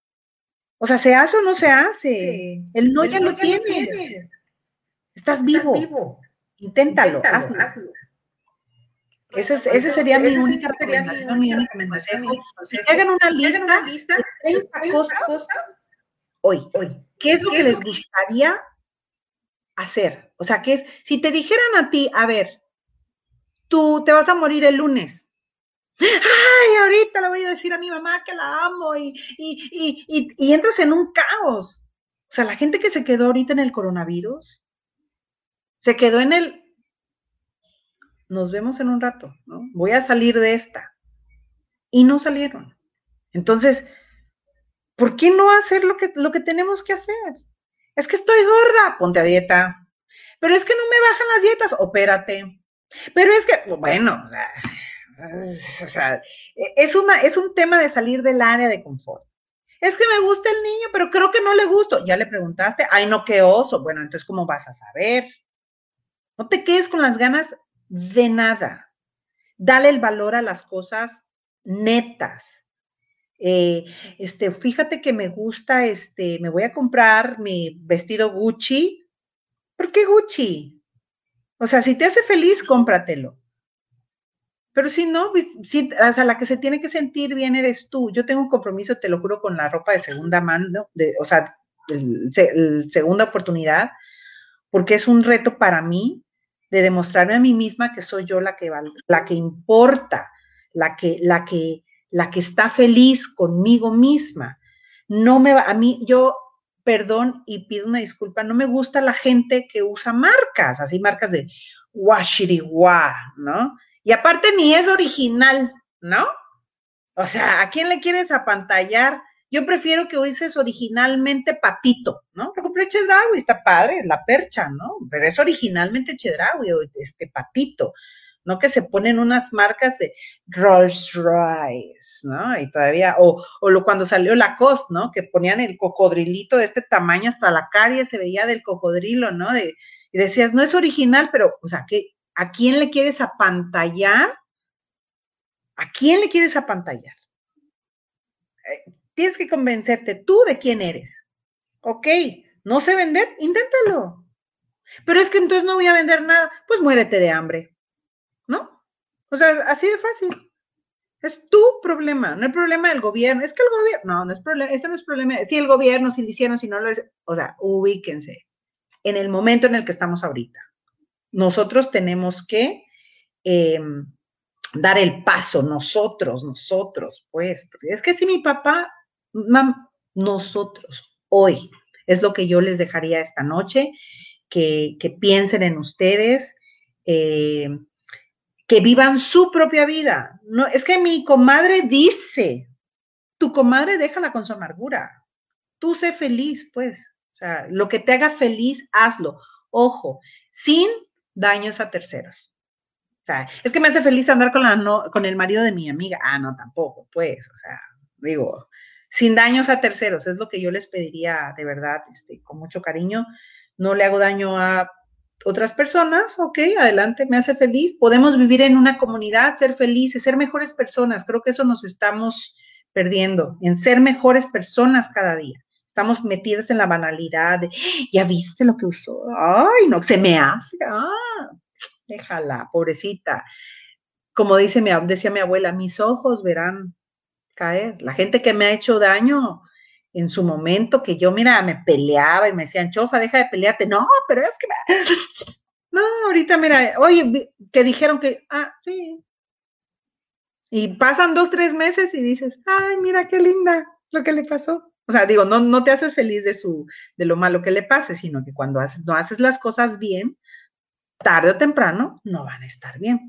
O sea, ¿se hace o no se hace? Sí. El no El ya no lo ya tienes. tienes. Estás vivo. Vivo. Inténtalo, Inténtalo hazlo. hazlo. Esa, es, esa sería mi única recomendación, mi única recomendación. Si hagan una lista, de 30 cosas hoy, hoy. ¿Qué es lo que les gustaría hacer? O sea, ¿qué es? Si te dijeran a ti, a ver, tú te vas a morir el lunes. Ay, ahorita le voy a decir a mi mamá que la amo y, y, y, y, y entras en un caos. O sea, la gente que se quedó ahorita en el coronavirus, se quedó en el nos vemos en un rato, ¿no? Voy a salir de esta. Y no salieron. Entonces, ¿por qué no hacer lo que, lo que tenemos que hacer? Es que estoy gorda, ponte a dieta. Pero es que no me bajan las dietas, opérate. Pero es que, bueno, o sea, es, una, es un tema de salir del área de confort. Es que me gusta el niño, pero creo que no le gusto. Ya le preguntaste, ay, no, qué oso. Bueno, entonces, ¿cómo vas a saber? No te quedes con las ganas de nada. Dale el valor a las cosas netas. Eh, este, fíjate que me gusta, este, me voy a comprar mi vestido Gucci. ¿Por qué Gucci? O sea, si te hace feliz, cómpratelo. Pero si no, pues, o sea, la que se tiene que sentir bien eres tú. Yo tengo un compromiso, te lo juro, con la ropa de segunda mano, de, o sea, segunda oportunidad, porque es un reto para mí de demostrarme a mí misma que soy yo la que la que importa, la que, la que, la que está feliz conmigo misma. No me va, a mí, yo, perdón y pido una disculpa, no me gusta la gente que usa marcas, así marcas de washiriwa, ¿no? Y aparte ni es original, ¿no? O sea, ¿a quién le quieres apantallar? Yo prefiero que uses originalmente patito, ¿no? Lo compré Chedraui, está padre, la percha, ¿no? Pero es originalmente Chedraui, este patito, ¿no? Que se ponen unas marcas de Rolls Royce, ¿no? Y todavía, o, o lo, cuando salió la Cost, ¿no? Que ponían el cocodrilito de este tamaño hasta la carie se veía del cocodrilo, ¿no? Y decías, no es original, pero, o sea, ¿qué, ¿A quién le quieres apantallar? ¿A quién le quieres apantallar? Tienes que convencerte tú de quién eres. Ok, no sé vender, inténtalo. Pero es que entonces no voy a vender nada. Pues muérete de hambre, ¿no? O sea, así de fácil. Es tu problema, no el problema del gobierno. Es que el gobierno, no, no es problema, este no es problema. Si el gobierno, si lo hicieron, si no lo es, o sea, ubíquense en el momento en el que estamos ahorita nosotros tenemos que em, dar el paso, nosotros, nosotros, pues, es que si mi papá, nosotros, hoy, es lo que yo les dejaría esta noche, que, piensen en ustedes, em, que vivan su propia vida. No, es que mi comadre dice, tu comadre déjala con su amargura. Tú sé feliz, pues. O sea, lo que te haga feliz, hazlo. Ojo, sin daños a terceros. O sea, es que me hace feliz andar con, la, con el marido de mi amiga. Ah, no, tampoco, pues, o sea, digo, sin daños a terceros, es lo que yo les pediría de verdad, este, con mucho cariño. No le hago daño a otras personas, ok, adelante, me hace feliz. Podemos vivir en una comunidad, ser felices, ser mejores personas. Creo que eso nos estamos perdiendo, en ser mejores personas cada día. Estamos metidas en la banalidad de, ya viste lo que usó, ay, no, se me hace, ah, déjala, pobrecita. Como dice mi, decía mi abuela, mis ojos verán La gente que me ha hecho daño en su momento, que yo, mira, me peleaba y me decían, chofa, deja de pelearte. No, pero es que... No, ahorita, mira, oye, que dijeron que, ah, sí. Y pasan dos, tres meses y dices, ay, mira qué linda lo que le pasó. O sea, digo, no, no te haces feliz de, su, de lo malo que le pase, sino que cuando no haces las cosas bien, tarde o temprano no van a estar bien,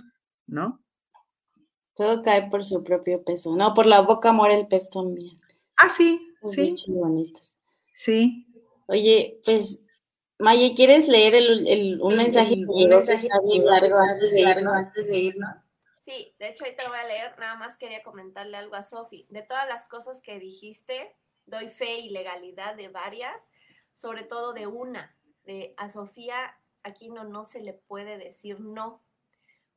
¿no?
Todo cae por su propio peso. No, por la boca muere el pez también.
Ah, sí, sí. Sí.
Oye, pues, Maya, ¿quieres leer el, un mensaje? Un mensaje largo,
antes de irnos. Sí, de hecho ahorita lo voy a leer, nada más quería comentarle algo a Sofi. De todas las cosas que dijiste, doy fe y legalidad de varias, sobre todo de una, de a Sofía Aquino no se le puede decir no.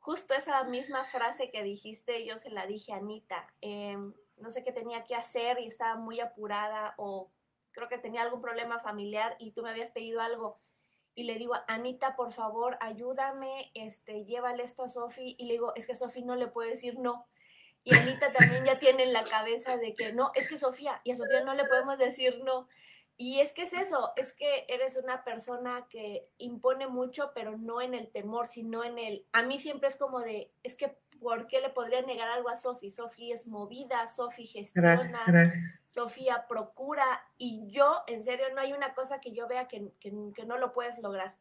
Justo esa misma frase que dijiste, yo se la dije a Anita. Em, no sé qué tenía que hacer y estaba muy apurada o creo que tenía algún problema familiar y tú me habías pedido algo. Y le digo, Anita, por favor, ayúdame, este, llévale esto a Sofi. Y le digo, es que Sofi no le puede decir no. Y Anita también ya tiene en la cabeza de que no, es que Sofía, y a Sofía no le podemos decir no. Y es que es eso, es que eres una persona que impone mucho, pero no en el temor, sino en el... A mí siempre es como de, es que, ¿por qué le podría negar algo a Sofi? Sofi es movida, Sofi gestiona, Sofía procura, y yo, en serio, no hay una cosa que yo vea que, que no lo puedes lograr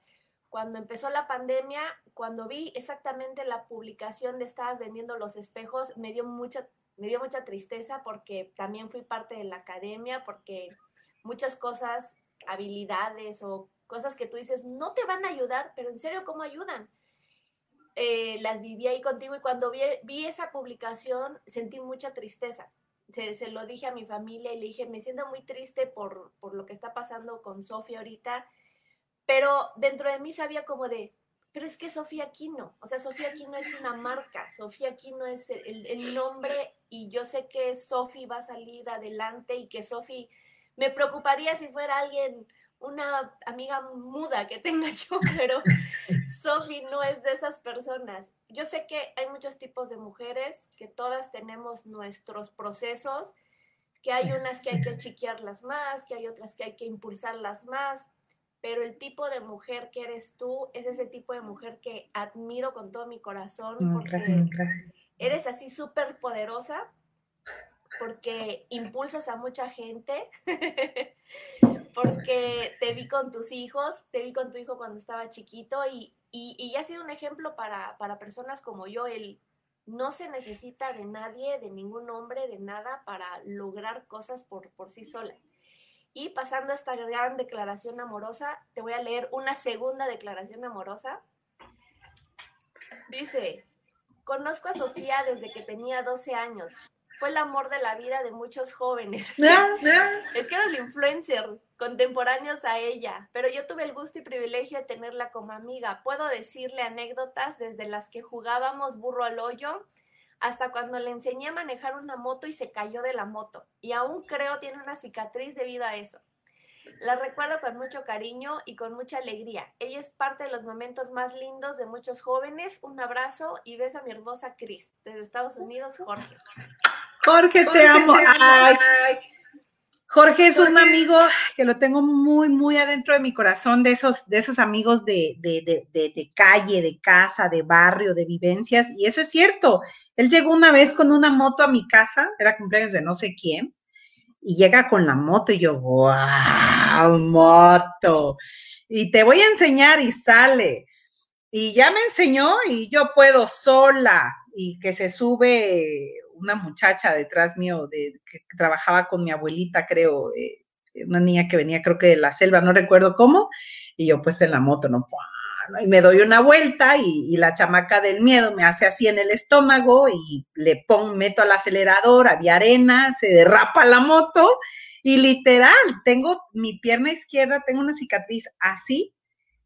cuando empezó la pandemia, cuando vi exactamente la publicación de estabas vendiendo los espejos, me dio mucha, me dio mucha tristeza porque también fui parte de la academia, porque muchas cosas, habilidades o cosas que tú dices no te van a ayudar, pero en serio, ¿cómo ayudan? Eh, las viví ahí contigo y cuando vi, vi esa publicación sentí mucha tristeza. Se, se, lo dije a mi familia y le dije, me siento muy triste por, por lo que está pasando con Sofía ahorita pero dentro de mí sabía como de, pero es que Sofía Aquino, o sea, Sofía Aquino es una marca, Sofía Aquino es el, nombre y yo sé que Sofi va a salir adelante y que Sofi, me preocuparía si fuera alguien una amiga muda que tenga yo, pero Sofi no es de esas personas. Yo sé que hay muchos tipos de mujeres, que todas tenemos nuestros procesos, que hay unas que hay que chiquearlas más, que hay otras que hay que impulsarlas más, pero el tipo de mujer que eres tú es ese tipo de mujer que admiro con todo mi corazón, porque eres así súper poderosa, porque impulsas a mucha gente, porque te vi con tus hijos, te vi con tu hijo cuando estaba chiquito y, y, ha sido un ejemplo para, para, personas como yo, el no se necesita de nadie, de ningún hombre, de nada para lograr cosas por, por sí sola. Y pasando a esta gran declaración amorosa, te voy a leer una segunda declaración amorosa. Dice, conozco a Sofía desde que tenía 12 años fue el amor de la vida de muchos jóvenes. es que era el influencer contemporáneos a ella, pero yo tuve el gusto y privilegio de tenerla como amiga. Puedo decirle anécdotas desde las que jugábamos burro al hoyo hasta cuando le enseñé a manejar una moto y se cayó de la moto. Y aún creo tiene una cicatriz debido a eso. La recuerdo con mucho cariño y con mucha alegría. Ella es parte de los momentos más lindos de muchos jóvenes. Un abrazo y beso a mi hermosa Cris, desde Estados Unidos, Jorge.
Jorge, te amo. Jorge es un amigo que lo tengo muy, muy adentro de mi corazón, de esos, de esos amigos de, de, de, de, calle, de casa, de barrio, de vivencias. Y eso es cierto. Él llegó una vez con una moto a mi casa, era cumpleaños de no sé quién, y llega con la moto y yo, wow, moto. Y te voy a enseñar y sale. Y ya me enseñó y yo puedo sola y que se sube una muchacha detrás mío de, que trabajaba con mi abuelita, creo, eh, una niña que venía creo que de la selva, no recuerdo cómo, y yo pues en la moto, no, y me doy una vuelta y, la chamaca del miedo me hace así en el estómago y le pongo, meto al acelerador, había arena, se derrapa la moto y literal, tengo mi pierna izquierda, tengo una cicatriz así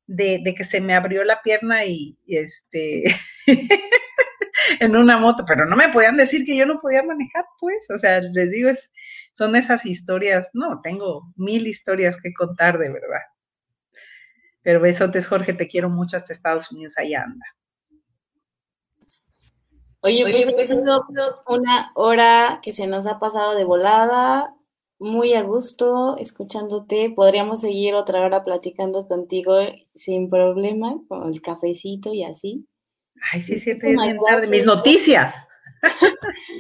de, de que se me abrió la pierna y, y este en una moto, pero no me podían decir que yo no podía manejar, pues, o sea, les digo, es, son esas historias, no, tengo mil historias que contar de verdad. Pero besotes, Jorge, te quiero mucho hasta Estados Unidos, allá anda.
Oye, pues, pues es una hora que se nos ha pasado de volada, muy a gusto escuchándote. Podríamos seguir otra hora platicando contigo sin problema, con el cafecito y así.
Ay, sí, sí, estoy bien tarde. Mis noticias.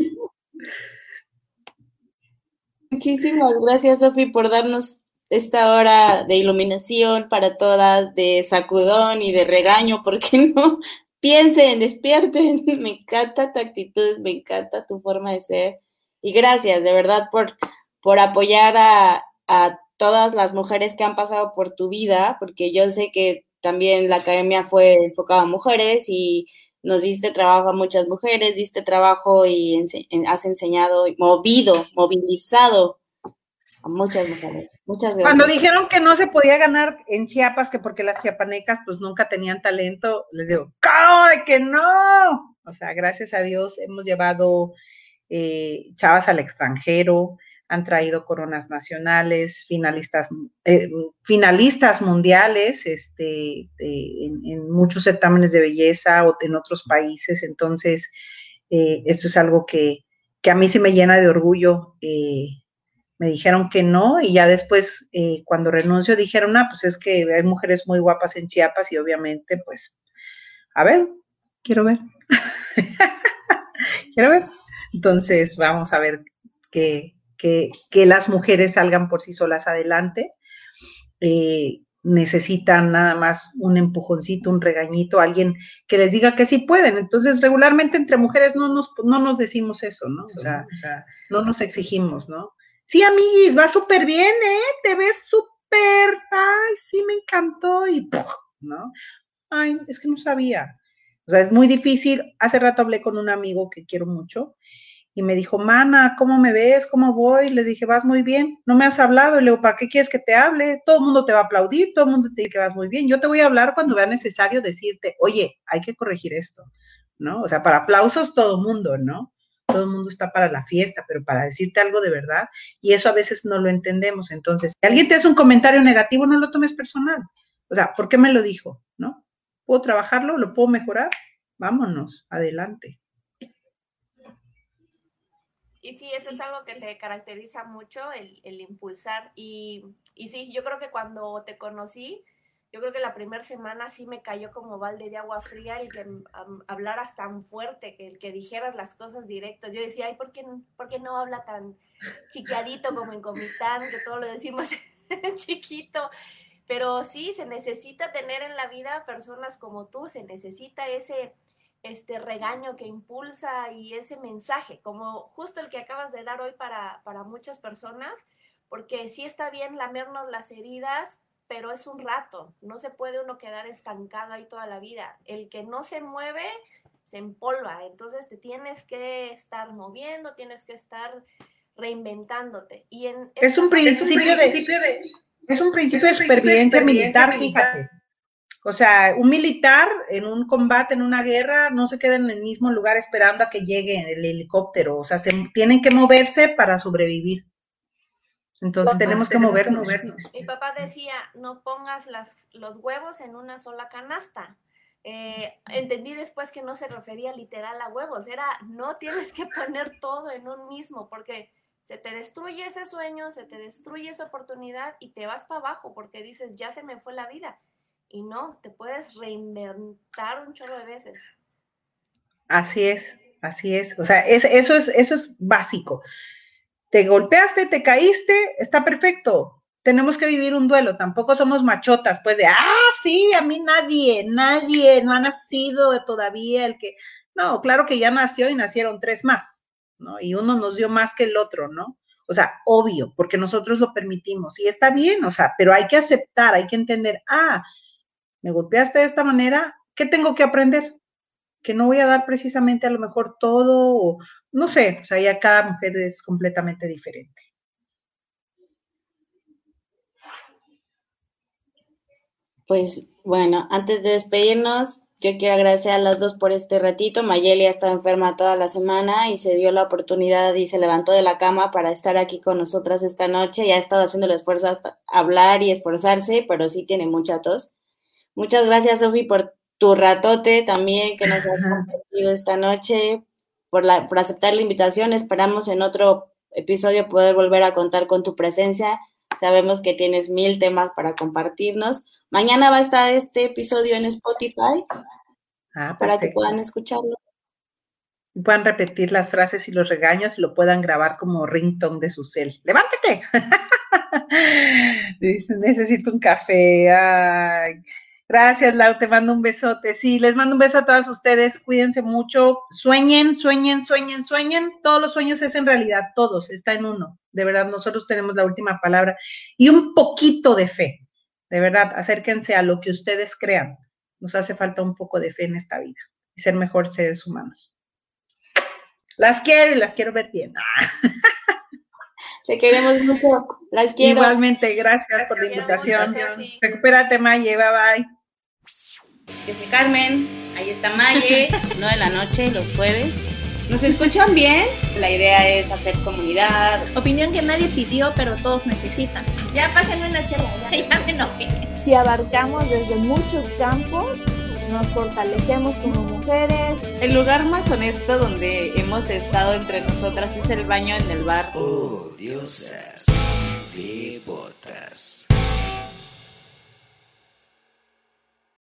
Muchísimas gracias, Sofi, por darnos esta hora de iluminación para todas, de sacudón y de regaño, porque no? Piensen, despierten. Me encanta tu actitud, me encanta tu forma de ser. Y gracias, de verdad, por, por apoyar a, a todas las mujeres que han pasado por tu vida, porque yo sé que también la academia fue enfocada a mujeres y nos diste trabajo a muchas mujeres, diste trabajo y has enseñado, movido, movilizado a muchas mujeres. Muchas gracias.
Cuando dijeron que no se podía ganar en Chiapas, que porque las chiapanecas pues nunca tenían talento, les digo, ¡cómo de que no! O sea, gracias a Dios hemos llevado eh, chavas al extranjero, han traído coronas nacionales, finalistas, eh, finalistas mundiales este, en, muchos certámenes de belleza o en otros países. Entonces, eh, esto es algo que, a mí sí me llena de orgullo. Eh, me dijeron que no y ya después, cuando renuncio, dijeron, ah, pues es que hay mujeres muy guapas en Chiapas y obviamente, pues, a ver, quiero ver. quiero ver. Entonces, vamos a ver qué, que, las mujeres salgan por sí solas adelante. Eh, necesitan nada más un empujoncito, un regañito, alguien que les diga que sí pueden. Entonces, regularmente entre mujeres no nos, no nos decimos eso, ¿no? O sea, no nos exigimos, ¿no? Sí, amiguis, va súper bien, ¿eh? Te ves súper, ay, sí, me encantó y, ¿no? Ay, es que no sabía. O sea, es muy difícil. Hace rato hablé con un amigo que quiero mucho y me dijo, mana, ¿cómo me ves? ¿Cómo voy? Le dije, vas muy bien. No me has hablado. Y le digo, ¿para qué quieres que te hable? Todo el mundo te va a aplaudir, todo el mundo te dice que vas muy bien. Yo te voy a hablar cuando vea necesario decirte, oye, hay que corregir esto, ¿no? O sea, para aplausos todo el mundo, ¿no? todo el mundo está para la fiesta, pero para decirte algo de verdad, y eso a veces no lo entendemos. Entonces, si alguien te hace un comentario negativo, no lo tomes personal. O sea, ¿por qué me lo dijo? ¿No? ¿Puedo trabajarlo? ¿Lo puedo mejorar? Vámonos, adelante.
Y sí, eso es algo que te caracteriza mucho, el, el impulsar. Y, y sí, yo creo que cuando te conocí, yo creo que la primera semana sí me cayó como balde de agua fría el que hablaras tan fuerte, que el que dijeras las cosas directas. Yo decía, ay, ¿por qué, ¿por qué no habla tan chiquiadito como en Comitán, que todo lo decimos chiquito? Pero sí, se necesita tener en la vida personas como tú, se necesita ese este regaño que impulsa y ese mensaje, como justo el que acabas de dar hoy para, para muchas personas, porque sí está bien lamernos las heridas, pero es un rato, no se puede uno quedar estancado ahí toda la vida. El que no se mueve, se empolva, entonces te tienes que estar moviendo, tienes que estar reinventándote. Y en
es, un principio, de, es un principio de supervivencia militar, fíjate. O sea, un militar en un combate, en una guerra, no se queda en el mismo lugar esperando a que llegue el helicóptero. O sea, se, tienen que moverse para sobrevivir. Entonces tenemos que movernos.
Mi papá decía, no pongas las, los huevos en una sola canasta. Eh, entendí después que no se refería literal a huevos, era no tienes que poner todo en un mismo, porque se te destruye ese sueño, se te destruye esa oportunidad y te vas para abajo porque dices, ya se me fue la vida. Y no, te puedes reinventar un chorro de veces.
Así es, así es. O sea, es, eso, es, eso es básico te golpeaste, te caíste, está perfecto. Tenemos que vivir un duelo, tampoco somos machotas, pues de, ah, sí, a mí nadie, nadie, no ha nacido todavía el que, no, claro que ya nació y nacieron tres más, ¿no? Y uno nos dio más que el otro, ¿no? O sea, obvio, porque nosotros lo permitimos y está bien, o sea, pero hay que aceptar, hay que entender, ah, me golpeaste de esta manera, ¿qué tengo que aprender? Que no voy a dar precisamente a lo mejor todo o, no sé, o sea, ya cada mujer es completamente diferente.
Pues bueno, antes de despedirnos, yo quiero agradecer a las dos por este ratito. Mayeli ha estado enferma toda la semana y se dio la oportunidad y se levantó de la cama para estar aquí con nosotras esta noche. Ya ha estado haciendo el esfuerzo hasta hablar y esforzarse, pero sí tiene mucha tos. Muchas gracias, Sofi, por tu ratote también que nos has compartido esta noche, por, la, por aceptar la invitación. Esperamos en otro episodio poder volver a contar con tu presencia. Sabemos que tienes mil temas para compartirnos. Mañana va a estar este episodio en Spotify ah, para que puedan escucharlo.
Puedan repetir las frases y los regaños y lo puedan grabar como ringtone de su cel. ¡Levántate! necesito un café. Ay. Gracias, Lau, te mando un besote. Sí, les mando un beso a todas ustedes. Cuídense mucho. Sueñen, sueñen, sueñen, sueñen. Todos los sueños es en realidad, todos, está en uno. De verdad, nosotros tenemos la última palabra. Y un poquito de fe. De verdad, acérquense a lo que ustedes crean. Nos hace falta un poco de fe en esta vida y ser mejores seres humanos. Las quiero y las quiero ver bien.
Te queremos mucho. Las quiero.
Igualmente, gracias, por la invitación. Recupérate, Maye. Bye bye.
Yo soy Carmen, ahí está Maye, 9 de la noche, los jueves. ¿Nos escuchan bien? La idea es hacer comunidad.
Opinión que nadie pidió, pero todos necesitan.
Ya pásenme una chela, ya, ya me enojé.
Si abarcamos desde muchos campos, nos fortalecemos como mujeres.
El lugar más honesto donde hemos estado entre nosotras es el baño en el bar.
Oh, diosas, botas.